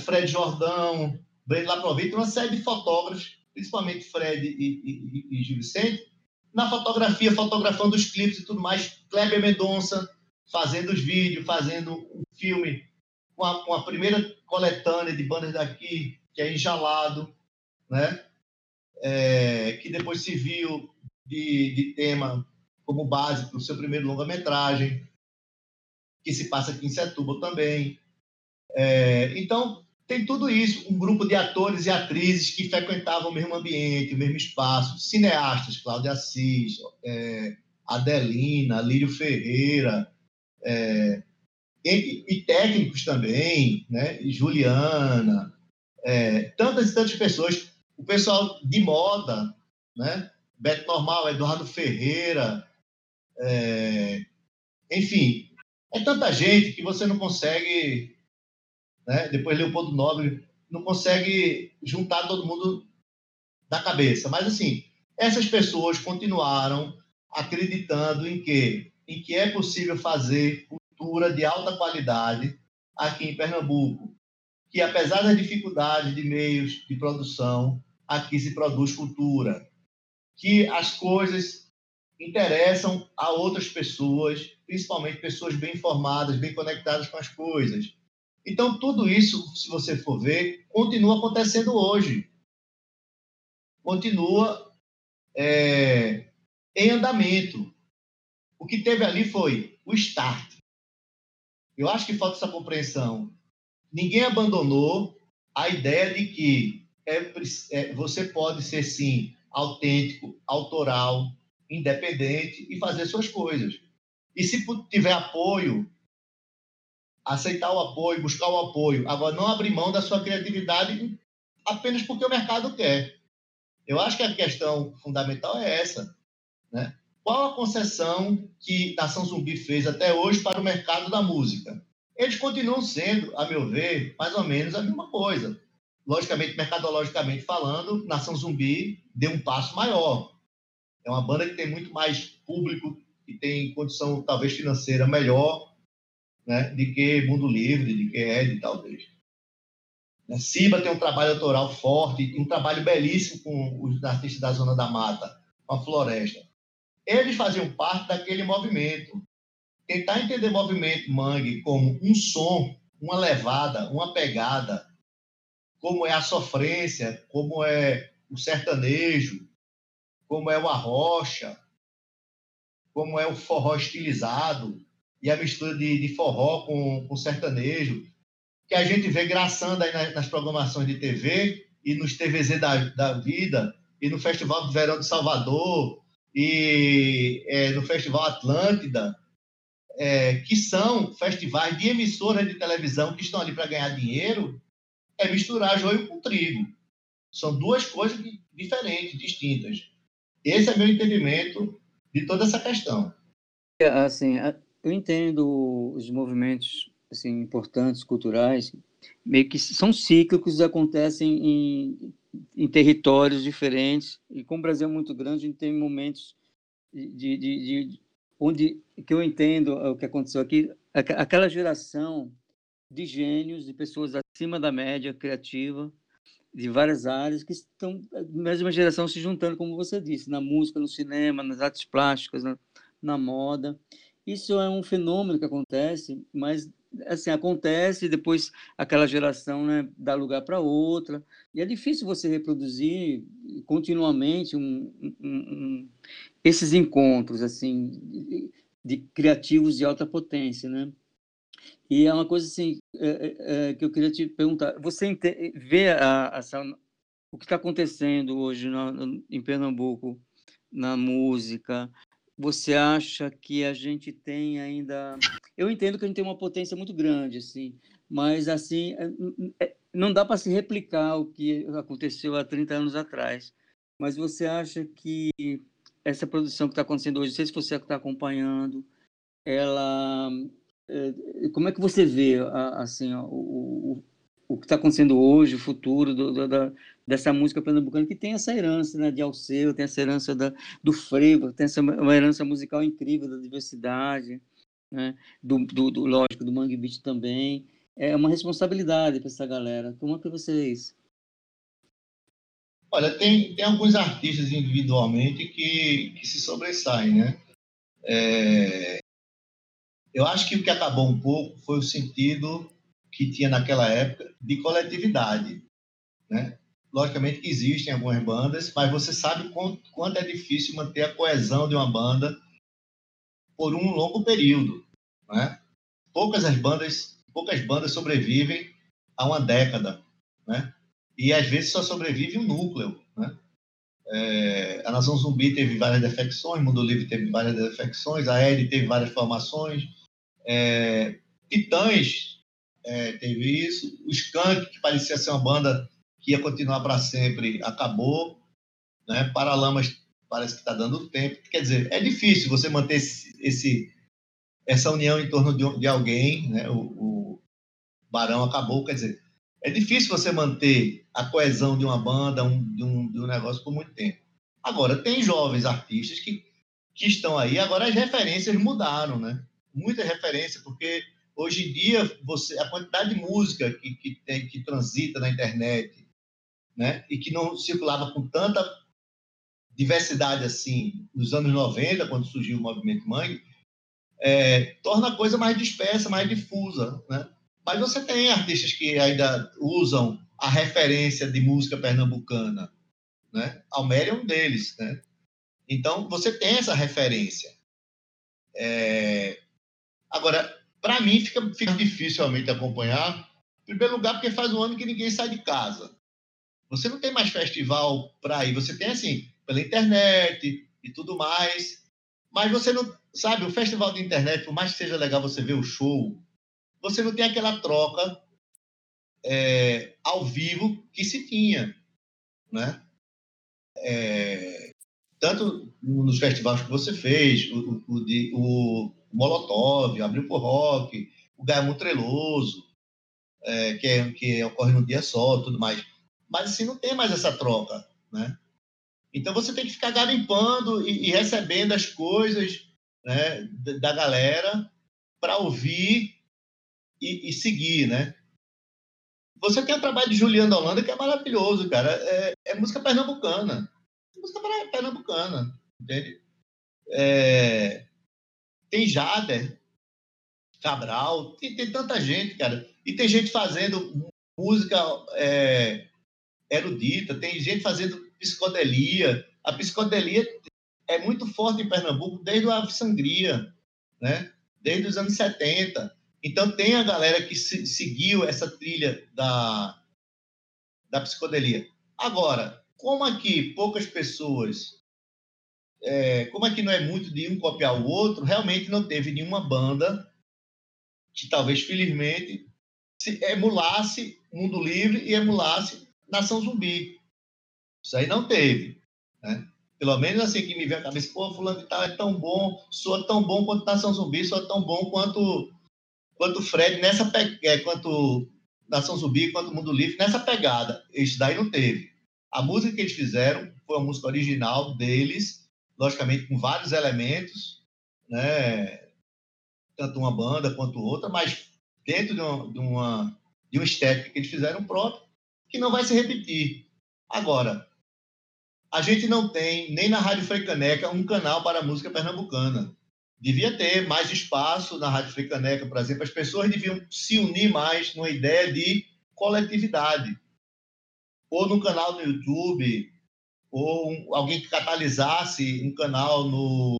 Fred Jordão, Breno Laprovita, uma série de fotógrafos, principalmente Fred e, e, e Gil Vicente, na fotografia, fotografando os clipes e tudo mais, Kleber Mendonça fazendo os vídeos, fazendo um filme com a, primeira coletânea de bandas daqui, que é Enjalado, né? É, que depois se viu de, de tema como base para o seu primeiro longa-metragem, que se passa aqui em Setúbal também. É, então, tem tudo isso, um grupo de atores e atrizes que frequentavam o mesmo ambiente, o mesmo espaço, cineastas, Cláudia Assis, é, Adelina, Lírio Ferreira, é, e, e, técnicos também, né? E Juliana, é, tantas e tantas pessoas, o pessoal de moda, né? Beto Normal, Eduardo Ferreira, é, enfim, é tanta gente que você não consegue né? depois Leopoldo Nobre, não consegue juntar todo mundo da cabeça. Mas, assim, essas pessoas continuaram acreditando em que, em que é possível fazer cultura de alta qualidade aqui em Pernambuco, que apesar das dificuldades de meios de produção, aqui se produz cultura, que as coisas interessam a outras pessoas, principalmente pessoas bem informadas, bem conectadas com as coisas. Então, tudo isso, se você for ver, continua acontecendo hoje. Continua é, em andamento. O que teve ali foi o start. Eu acho que falta essa compreensão. Ninguém abandonou a ideia de que é, é, você pode ser, sim, autêntico, autoral, independente e fazer suas coisas. E se tiver apoio aceitar o apoio, buscar o apoio. Agora, não abrir mão da sua criatividade apenas porque o mercado quer. Eu acho que a questão fundamental é essa. Né? Qual a concessão que Nação Zumbi fez até hoje para o mercado da música? Eles continuam sendo, a meu ver, mais ou menos a mesma coisa. Logicamente, mercadologicamente falando, Nação Zumbi deu um passo maior. É uma banda que tem muito mais público, que tem condição, talvez, financeira melhor, né, de que Mundo Livre, de que Ed, talvez. Né, Siba tem um trabalho autoral forte, um trabalho belíssimo com os artistas da Zona da Mata, com a floresta. Eles faziam parte daquele movimento. Tentar entender movimento mangue como um som, uma levada, uma pegada, como é a sofrência, como é o sertanejo, como é o arrocha, como é o forró estilizado e a mistura de, de forró com, com sertanejo, que a gente vê graçando aí nas, nas programações de TV e nos TVZ da, da vida, e no Festival do Verão de Salvador, e é, no Festival Atlântida, é, que são festivais de emissoras de televisão que estão ali para ganhar dinheiro, é misturar joio com trigo. São duas coisas diferentes, distintas. Esse é meu entendimento de toda essa questão. É, assim, eu entendo os movimentos assim, importantes, culturais, meio que são cíclicos, acontecem em, em territórios diferentes, e como o Brasil é muito grande, a gente tem momentos de, de, de, onde que eu entendo o que aconteceu aqui, aquela geração de gênios, de pessoas acima da média criativa, de várias áreas, que estão, mesma geração, se juntando, como você disse, na música, no cinema, nas artes plásticas, na, na moda. Isso é um fenômeno que acontece, mas assim acontece depois aquela geração né, dá lugar para outra. E é difícil você reproduzir continuamente um, um, um, esses encontros assim de, de, criativos de alta potência né? E é uma coisa assim é, é, é que eu queria te perguntar. Você vê a, a, o que está acontecendo hoje em Pernambuco na música você acha que a gente tem ainda. Eu entendo que a gente tem uma potência muito grande, assim, mas assim é, é, não dá para se replicar o que aconteceu há 30 anos atrás. Mas você acha que essa produção que está acontecendo hoje, não sei se você está acompanhando, ela é, como é que você vê assim o que está acontecendo hoje, o futuro do, do, da, dessa música pernambucana, que tem essa herança né, de Alceu, tem essa herança da, do frevo, tem essa uma herança musical incrível da diversidade, né, do, do, do, lógico, do Mangue Beat também. É uma responsabilidade para essa galera. Como é que vocês... Olha, tem, tem alguns artistas individualmente que, que se sobressaem, né? É, eu acho que o que acabou um pouco foi o sentido que tinha naquela época de coletividade, né? Logicamente que existem algumas bandas, mas você sabe quanto, quanto é difícil manter a coesão de uma banda por um longo período, né? Poucas as bandas, poucas bandas sobrevivem a uma década, né? E às vezes só sobrevive um núcleo, né? É, a Nação Zumbi teve várias defecções, Mundo Livre teve várias defecções, a Ed teve várias formações, é, Titãs é, teve isso. O Skank, que parecia ser uma banda que ia continuar para sempre, acabou. Né? Paralamas parece que está dando tempo. Quer dizer, é difícil você manter esse, esse essa união em torno de, de alguém. Né? O, o, Barão acabou, quer dizer, é difícil você manter a coesão de uma banda, um, de, um, de um negócio por muito tempo. Agora, tem jovens artistas que, que estão aí, agora as referências mudaram, né? Muita referência, porque Hoje em dia, você, a quantidade de música que, que, tem, que transita na internet, né, e que não circulava com tanta diversidade assim nos anos 90, quando surgiu o movimento Mangue, é, torna a coisa mais dispersa, mais difusa, né? Mas você tem artistas que ainda usam a referência de música pernambucana, né? Alméria é um deles, né? Então, você tem essa referência. É... Agora, para mim, fica, fica difícil realmente acompanhar. Em primeiro lugar, porque faz um ano que ninguém sai de casa. Você não tem mais festival para ir. Você tem, assim, pela internet e tudo mais. Mas você não. Sabe, o festival de internet, por mais que seja legal você ver o show, você não tem aquela troca é, ao vivo que se tinha. Né? É, tanto nos festivais que você fez, o, o, o, Molotov, abriu por rock, o Gaia Treloso, é, que, é, que ocorre no dia só, tudo mais. Mas assim, não tem mais essa troca, né? Então você tem que ficar garimpando e, e recebendo as coisas né, da galera para ouvir e, e, seguir, né? Você tem o trabalho de Juliano Holanda que é maravilhoso, cara. É, é música pernambucana. Música pernambucana, entende? É, tem Jader, Cabral, tem, tem tanta gente, cara. E tem gente fazendo música é, erudita, tem gente fazendo psicodelia. A psicodelia é muito forte em Pernambuco desde o Ave Sangria, né? desde os anos 70. Então, tem a galera que se, seguiu essa trilha da, da psicodelia. Agora, como aqui poucas pessoas, é, como aqui não é muito de um copiar o outro, realmente não teve nenhuma banda que talvez, felizmente, se emulasse Mundo Livre e emulasse Nação Zumbi. Isso aí não teve. Né? Pelo menos assim que me vem a cabeça, pô, fulano de tal é tão bom, soa tão bom quanto Nação Zumbi, soa tão bom quanto quanto Fred nessa é, quanto Nação Zumbi, quanto Mundo Livre nessa pegada. Isso daí não teve. A música que eles fizeram foi uma música original deles, logicamente com vários elementos, né? Tanto uma banda quanto outra, mas dentro de uma, de uma, de estética que eles fizeram próprio, que não vai se repetir. Agora, a gente não tem, nem na Rádio Freicaneca, um canal para música pernambucana. Devia ter mais espaço na Rádio Freicaneca, por exemplo. As pessoas deviam se unir mais numa ideia de coletividade. Ou num canal no YouTube, ou um, alguém que catalisasse um canal no,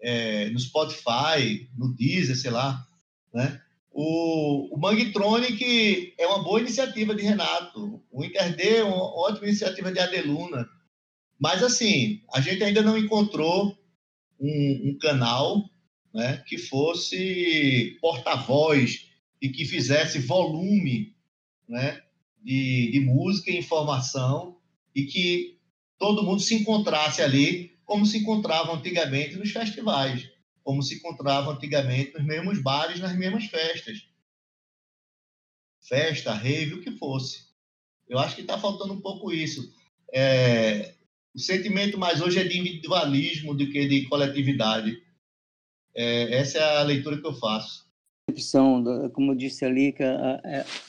é, no Spotify, no Deezer, sei lá. Né? O, o Mangtronic é uma boa iniciativa de Renato. O Interd é uma ótima iniciativa de Adeluna. Mas, assim, a gente ainda não encontrou um, um canal né, que fosse porta-voz e que fizesse volume né, de, de música e informação e que todo mundo se encontrasse ali como se encontrava antigamente nos festivais como se encontrava antigamente nos mesmos bares, nas mesmas festas. Festa, rave, o que fosse. Eu acho que está faltando um pouco isso. É, o sentimento mais hoje é de individualismo do que de coletividade. É, essa é a leitura que eu faço. Como eu disse ali, que a,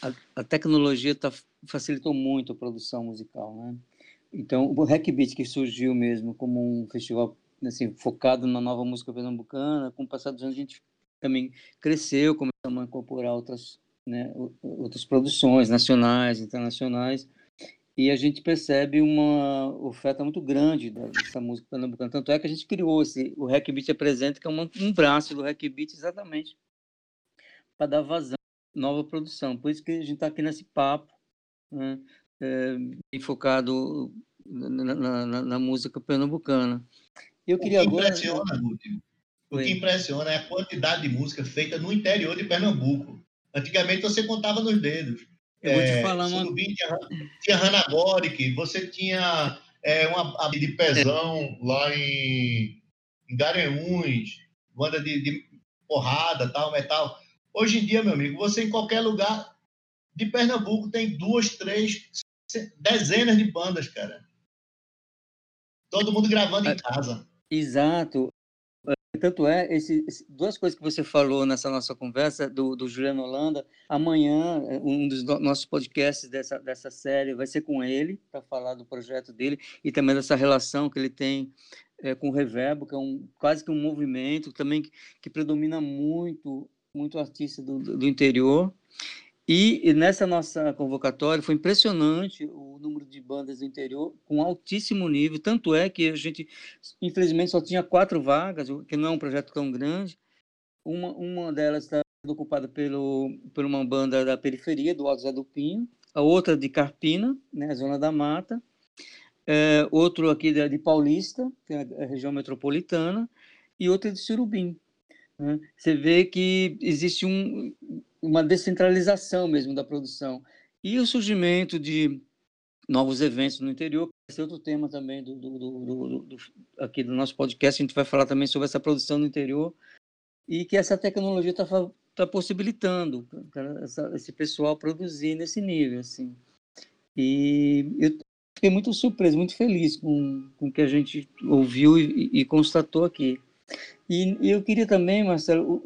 a, a tecnologia tá, facilitou muito a produção musical. Né? Então, o Hackbeat, que surgiu mesmo como um festival assim, focado na nova música pernambucana. Com o passar dos anos, a gente também cresceu, começamos a incorporar outras, né, outras produções nacionais, internacionais, e a gente percebe uma oferta muito grande dessa música pernambucana. Tanto é que a gente criou esse, o Hack Beat Apresenta, que é um, um braço do Hack Beat exatamente para dar vazão nova produção. Por isso que a gente está aqui nesse papo, né, é, focado na, na, na música pernambucana. Eu queria o que agora... impressiona, Lúcio, o que impressiona é a quantidade de música feita no interior de Pernambuco. Antigamente você contava nos dedos. Eu vou te é, falar uma... tinha, tinha Hanagoric, você tinha é, uma de pezão é. lá em, em Garanhuns, banda de, de porrada, tal, metal. Hoje em dia, meu amigo, você em qualquer lugar de Pernambuco tem duas, três, dezenas de bandas, cara. Todo mundo gravando em casa. Exato. Tanto é, esse, duas coisas que você falou nessa nossa conversa do, do Juliano Holanda. Amanhã, é, um dos nossos podcasts dessa, dessa série vai ser com ele, para falar do projeto dele e também dessa relação que ele tem é, com o Reverbo, que é um, quase que um movimento também que, que predomina muito, muito artista do, do interior. E, e, nessa nossa convocatória foi impressionante o número de bandas do interior com altíssimo nível. Tanto é que a gente, infelizmente, só tinha quatro vagas, que não é um projeto tão grande. Uma, uma delas está ocupada pelo, por uma banda da periferia, do Alto Zé do Pinho, a outra de Carpina, né, Zona da Mata, é, outro aqui de, de Paulista, que é a região metropolitana, e outra de Surubim. Né? Você vê que existe um, uma descentralização mesmo da produção. E o surgimento de novos eventos no interior, esse é outro tema também do, do, do, do, aqui do nosso podcast, a gente vai falar também sobre essa produção no interior e que essa tecnologia está tá possibilitando essa, esse pessoal produzir nesse nível, assim. E eu fiquei muito surpreso, muito feliz com, com o que a gente ouviu e, e constatou aqui. E, eu queria também, Marcelo,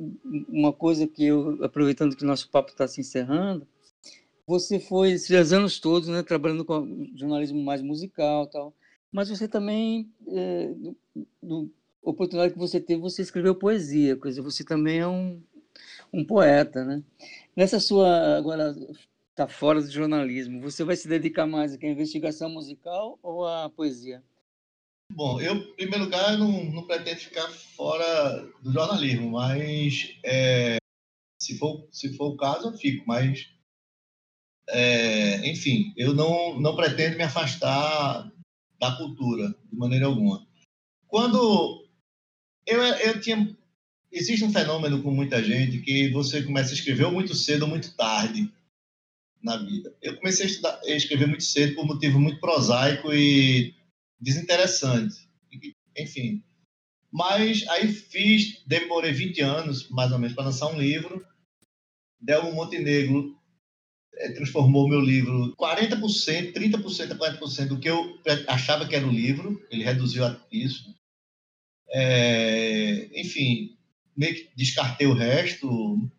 uma coisa que eu, aproveitando que o nosso papo está se encerrando, você foi esses anos todos, né, trabalhando com jornalismo mais musical, tal. Mas você também, é, no, oportunidade que você teve, você escreveu poesia, coisa. Você também é um, um poeta, né? Nessa sua agora Está fora do jornalismo. Você vai se dedicar mais à investigação musical ou à poesia? Bom, eu, em primeiro lugar, não, não pretendo ficar fora do jornalismo, mas é, se, for, se for o caso, eu fico. Mas, é, enfim, eu não, não pretendo me afastar da cultura, de maneira alguma. Quando eu, eu tinha. Existe um fenômeno com muita gente que você começa a escrever muito cedo ou muito tarde na vida. Eu comecei a, estudar, a escrever muito cedo por um motivo muito prosaico e desinteressante. Enfim. Mas aí fiz, demorei 20 anos, mais ou menos, para lançar um livro. Delmo Montenegro é, transformou meu livro 40%, 30% a 40% do que eu achava que era o livro. Ele reduziu a isso. É, enfim, meio que descartei o resto.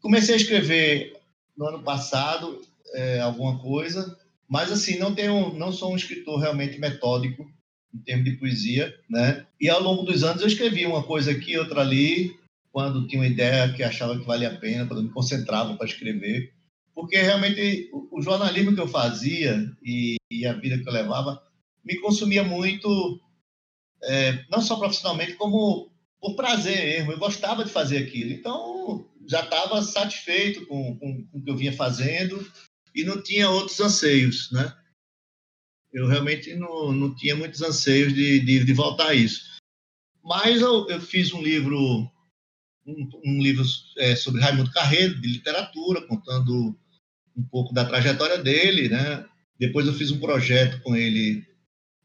Comecei a escrever no ano passado é, alguma coisa, mas assim não tenho, não sou um escritor realmente metódico em termos de poesia, né? E ao longo dos anos eu escrevi uma coisa aqui, outra ali, quando tinha uma ideia que achava que valia a pena, quando me concentrava para escrever, porque realmente o, jornalismo que eu fazia e, e, a vida que eu levava me consumia muito, é, não só profissionalmente, como por prazer mesmo. Eu gostava de fazer aquilo, então já estava satisfeito com, com, com o que eu vinha fazendo e não tinha outros anseios, né? Eu realmente não, não tinha muitos anseios de, de, de voltar a isso. Mas eu, eu fiz um livro, um, um livro é, sobre Raimundo Carreiro, de literatura, contando um pouco da trajetória dele, né? Depois eu fiz um projeto com ele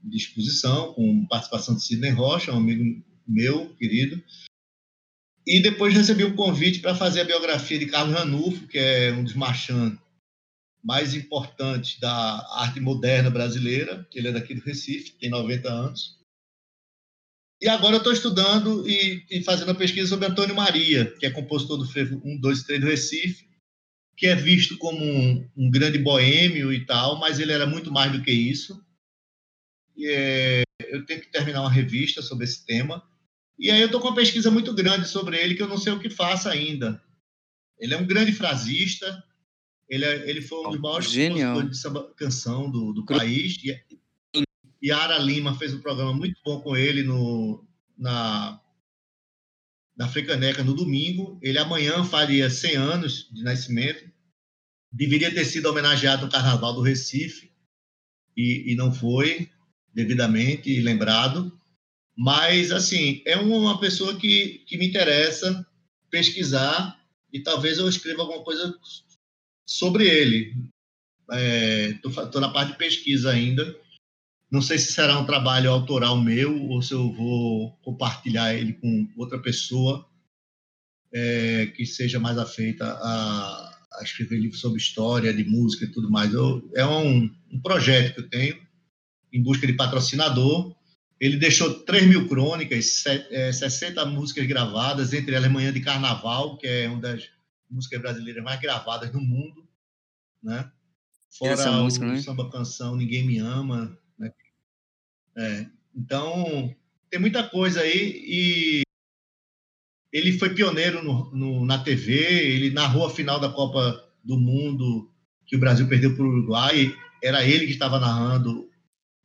de exposição, com participação de Sidney Rocha, um amigo meu, querido. E depois recebi um convite para fazer a biografia de Carlos Ranulfo, que é um dos marchands mais importantes da arte moderna brasileira. Ele é daqui do Recife, tem 90 anos. E agora eu estou estudando e, e, fazendo a pesquisa sobre Antônio Maria, que é compositor do Frevo 1, 2 3 do Recife, que é visto como um, um, grande boêmio e tal, mas ele era muito mais do que isso. E, é, eu tenho que terminar uma revista sobre esse tema. E aí eu estou com uma pesquisa muito grande sobre ele, que eu não sei o que faça ainda. Ele é um grande frasista, ele, é, ele foi um dos maiores compositores de samba canção do, do país. E, e a Ara Lima fez um programa muito bom com ele no, na, na Frecaneca no domingo. Ele amanhã faria 100 anos de nascimento. Deveria ter sido homenageado no Carnaval do Recife e, e não foi devidamente lembrado. Mas, assim, é uma pessoa que, que me interessa pesquisar e talvez eu escreva alguma coisa sobre ele. Estou é, na parte de pesquisa ainda. Não sei se será um trabalho autoral meu ou se eu vou compartilhar ele com outra pessoa é, que seja mais afeita a, a, escrever livros sobre história, de música e tudo mais. Eu, é um, um projeto que eu tenho em busca de patrocinador. Ele deixou 3 mil crônicas, 60 é, músicas gravadas, entre elas Manhã de Carnaval, que é uma das músicas brasileiras mais gravadas no mundo, né? Fora música, o né? samba canção Ninguém Me Ama, né? É, então, tem muita coisa aí e ele foi pioneiro no, no, na TV, ele narrou a final da Copa do Mundo que o Brasil perdeu para o Uruguai, era ele que estava narrando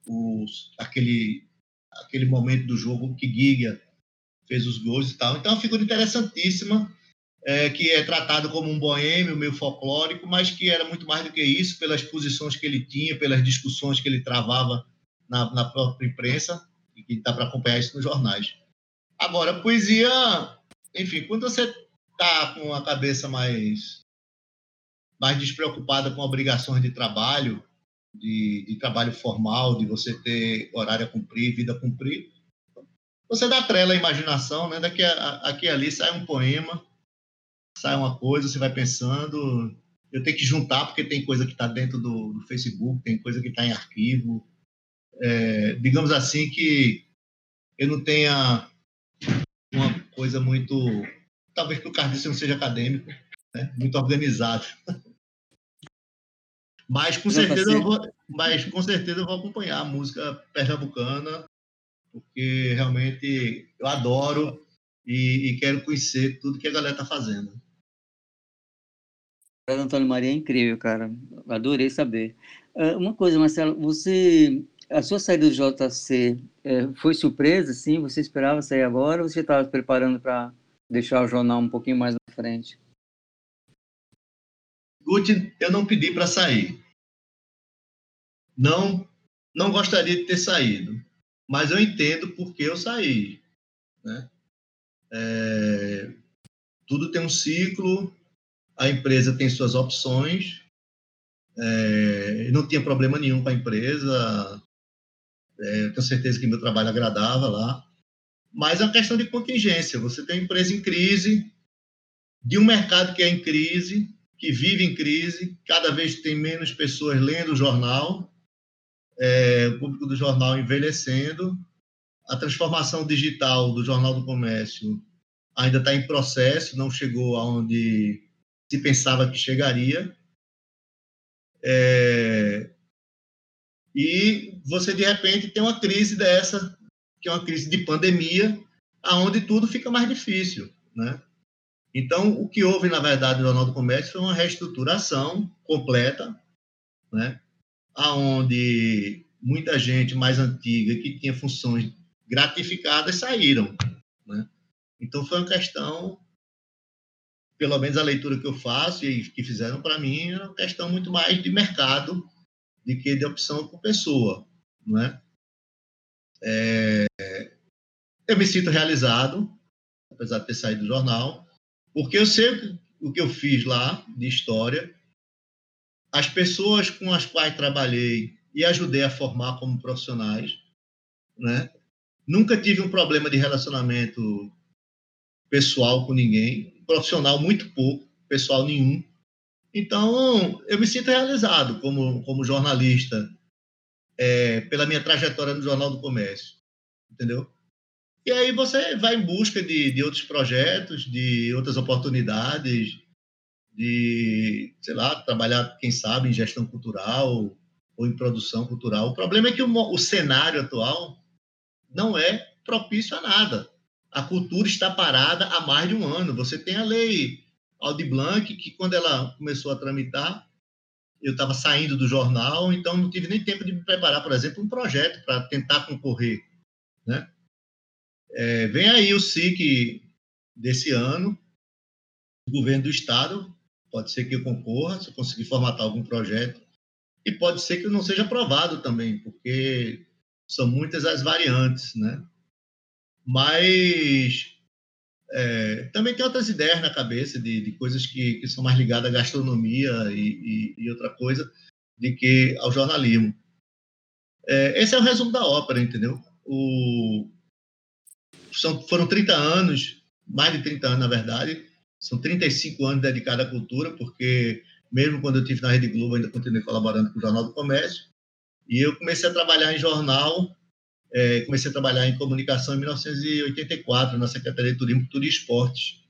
os, aquele, aquele momento do jogo que Giga fez os gols e tal. Então, é uma figura interessantíssima é, que é tratado como um boêmio, meio folclórico, mas que era muito mais do que isso, pelas posições que ele tinha, pelas discussões que ele travava na, na própria imprensa, e que dá para acompanhar isso nos jornais. Agora, poesia, enfim, quando você está com a cabeça mais, mais despreocupada com obrigações de trabalho, de, de trabalho formal, de você ter horário a cumprir, vida a cumprir, você dá trela à imaginação, né? Daqui a, aqui ali sai um poema, sai uma coisa, você vai pensando. Eu tenho que juntar, porque tem coisa que está dentro do, do, Facebook, tem coisa que está em arquivo. É, digamos assim que eu não tenha uma coisa muito. Talvez por causa disso eu não seja acadêmico, né? muito organizado. Mas com, certeza eu vou, mas com certeza eu vou acompanhar a música pernambucana, porque realmente eu adoro e, e quero conhecer tudo que a galera está fazendo. Antônio Maria é incrível, cara. Adorei saber. Uh, uma coisa, Marcelo, você, a sua saída do JC é, foi surpresa, sim? Você esperava sair agora ou você estava preparando para deixar o jornal um pouquinho mais na frente? Guti, eu não pedi para sair. Não, não gostaria de ter saído, mas eu entendo porque eu saí. Né? É, tudo tem um ciclo, a empresa tem suas opções, é, não tinha problema nenhum com a empresa, é, tenho certeza que meu trabalho agradava lá, mas é uma questão de contingência. Você tem uma empresa em crise, de um mercado que é em crise, que vive em crise, cada vez tem menos pessoas lendo o jornal, é, o público do jornal envelhecendo, a transformação digital do Jornal do Comércio ainda está em processo, não chegou aonde se pensava que chegaria. É, e você de repente tem uma crise dessa, que é uma crise de pandemia, aonde tudo fica mais difícil, né? Então, o que houve, na verdade, no Jornal do Comércio foi uma reestruturação completa, né? aonde muita gente mais antiga, que tinha funções gratificadas, saíram. Né? Então, foi uma questão, pelo menos a leitura que eu faço e que fizeram para mim, era uma questão muito mais de mercado do que de opção por pessoa. Né? É... Eu me sinto realizado, apesar de ter saído do jornal, porque eu sei o que eu fiz lá de história, as pessoas com as quais trabalhei e ajudei a formar como profissionais, né? Nunca tive um problema de relacionamento pessoal com ninguém, profissional muito pouco, pessoal nenhum. Então, eu me sinto realizado como, como jornalista é, pela minha trajetória no Jornal do Comércio, entendeu? E aí você vai em busca de, de outros projetos, de outras oportunidades, de, sei lá, trabalhar, quem sabe, em gestão cultural ou em produção cultural. O problema é que o, o cenário atual não é propício a nada. A cultura está parada há mais de um ano. Você tem a lei Aldi Blanc, que quando ela começou a tramitar, eu estava saindo do jornal, então não tive nem tempo de me preparar, por exemplo, um projeto para tentar concorrer, né? É, vem aí o SIC desse ano, o governo do estado, pode ser que eu concorra, se eu conseguir formatar algum projeto, e pode ser que eu não seja aprovado também, porque são muitas as variantes, né? Mas é, também tem outras ideias na cabeça de, de coisas que, que, são mais ligadas à gastronomia e, e, e, outra coisa de que ao jornalismo. É, esse é o resumo da ópera, entendeu? O, são, foram 30 anos, mais de 30 anos, na verdade, são 35 anos dedicados à cultura, porque mesmo quando eu estive na Rede Globo, ainda continuei colaborando com o Jornal do Comércio, e eu comecei a trabalhar em jornal, é, comecei a trabalhar em comunicação em 1984, na Secretaria de Turismo, Cultura e Esportes,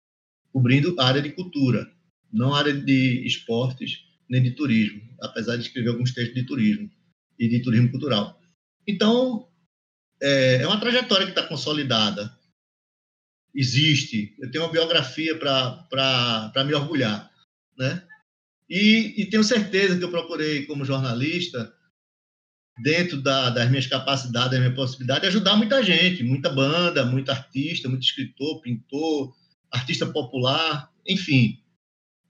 cobrindo área de cultura, não área de esportes nem de turismo, apesar de escrever alguns textos de turismo e de turismo cultural. Então, é, é uma trajetória que está consolidada. Existe. Eu tenho uma biografia para me orgulhar. Né? E, e, tenho certeza que eu procurei, como jornalista, dentro da, das minhas capacidades, das minhas possibilidades, ajudar muita gente, muita banda, muito artista, muito escritor, pintor, artista popular, enfim.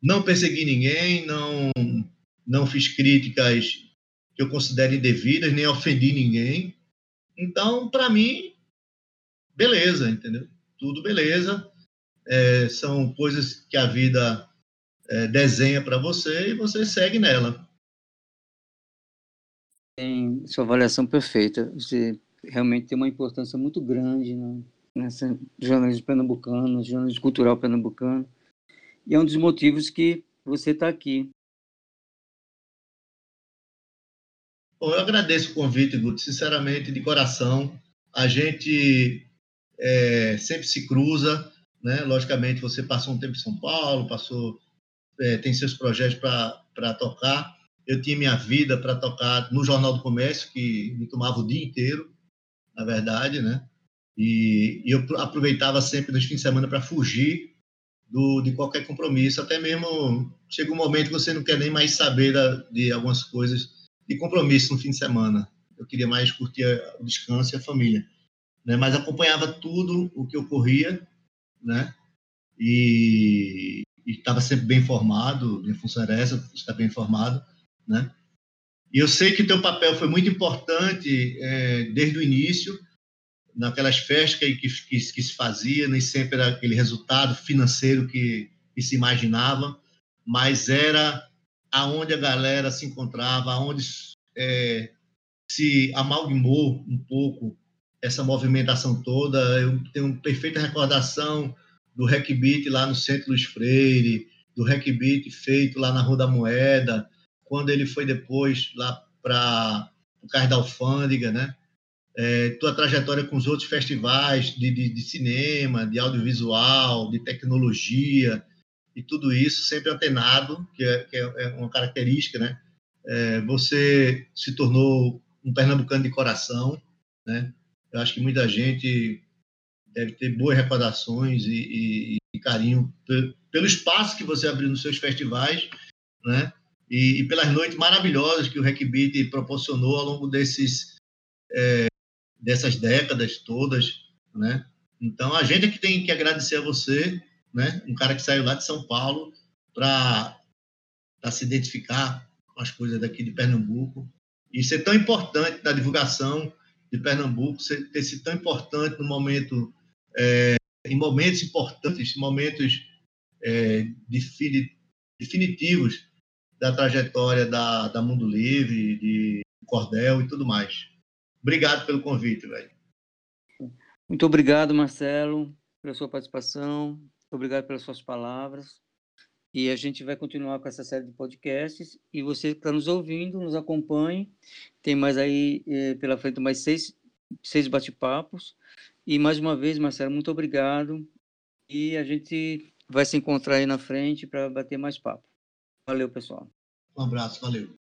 Não persegui ninguém, não, não fiz críticas que eu considere indevidas, nem ofendi ninguém. Então, para mim, beleza, entendeu? Tudo beleza. É, são coisas que a vida é, desenha para você e você segue nela. Tem sua avaliação perfeita. Você realmente tem uma importância muito grande né, nessa jornalismo pernambucano, jornalismo cultural pernambucano. E é um dos motivos que você está aqui. Bom, eu agradeço o convite, Guto, sinceramente, de coração. A gente é, sempre se cruza, né? Logicamente, você passou um tempo em São Paulo, passou, é, tem seus projetos para tocar. Eu tinha minha vida para tocar no Jornal do Comércio, que me tomava o dia inteiro, na verdade, né? E, e eu aproveitava sempre nos fins de semana para fugir do, de qualquer compromisso, até mesmo chega um momento que você não quer nem mais saber da, de algumas coisas de compromisso no fim de semana. Eu queria mais curtir o descanso e a família, né? Mas acompanhava tudo o que ocorria, né? E estava sempre bem informado. Minha função era essa, estar bem informado, né? E eu sei que o teu papel foi muito importante é, desde o início, naquelas festas que, que, que, se fazia, nem sempre era aquele resultado financeiro que, que se imaginava, mas era aonde a galera se encontrava, aonde é, se amalgamou um pouco essa movimentação toda. Eu tenho perfeita recordação do Rec Beat lá no Centro Luiz Freire, do Rec Beat feito lá na Rua da Moeda, quando ele foi depois lá para o Cais da Alfândega, né? É, tua trajetória com os outros festivais de, de, de, cinema, de audiovisual, de tecnologia e tudo isso sempre antenado, que é, que é uma característica, né? É, você se tornou um pernambucano de coração, né? Eu acho que muita gente deve ter boas recordações e, e, e carinho pelo espaço que você abriu nos seus festivais, né? E, e pelas noites maravilhosas que o Rec Beat proporcionou ao longo desses é, dessas décadas todas, né? Então a gente é que tem que agradecer a você, né? Um cara que saiu lá de São Paulo para se identificar com as coisas daqui de Pernambuco e ser tão importante na divulgação de Pernambuco, ser, ter sido tão importante no momento, é, em momentos importantes, momentos é, definitivos da trajetória da, da Mundo Livre, de Cordel e tudo mais. Obrigado pelo convite, velho. Muito obrigado, Marcelo, pela sua participação. Obrigado pelas suas palavras. E a gente vai continuar com essa série de podcasts. E você que está nos ouvindo, nos acompanhe. Tem mais aí eh, pela frente mais seis, seis bate-papos. E mais uma vez, Marcelo, muito obrigado. E a gente vai se encontrar aí na frente para bater mais papo. Valeu, pessoal. Um abraço, valeu.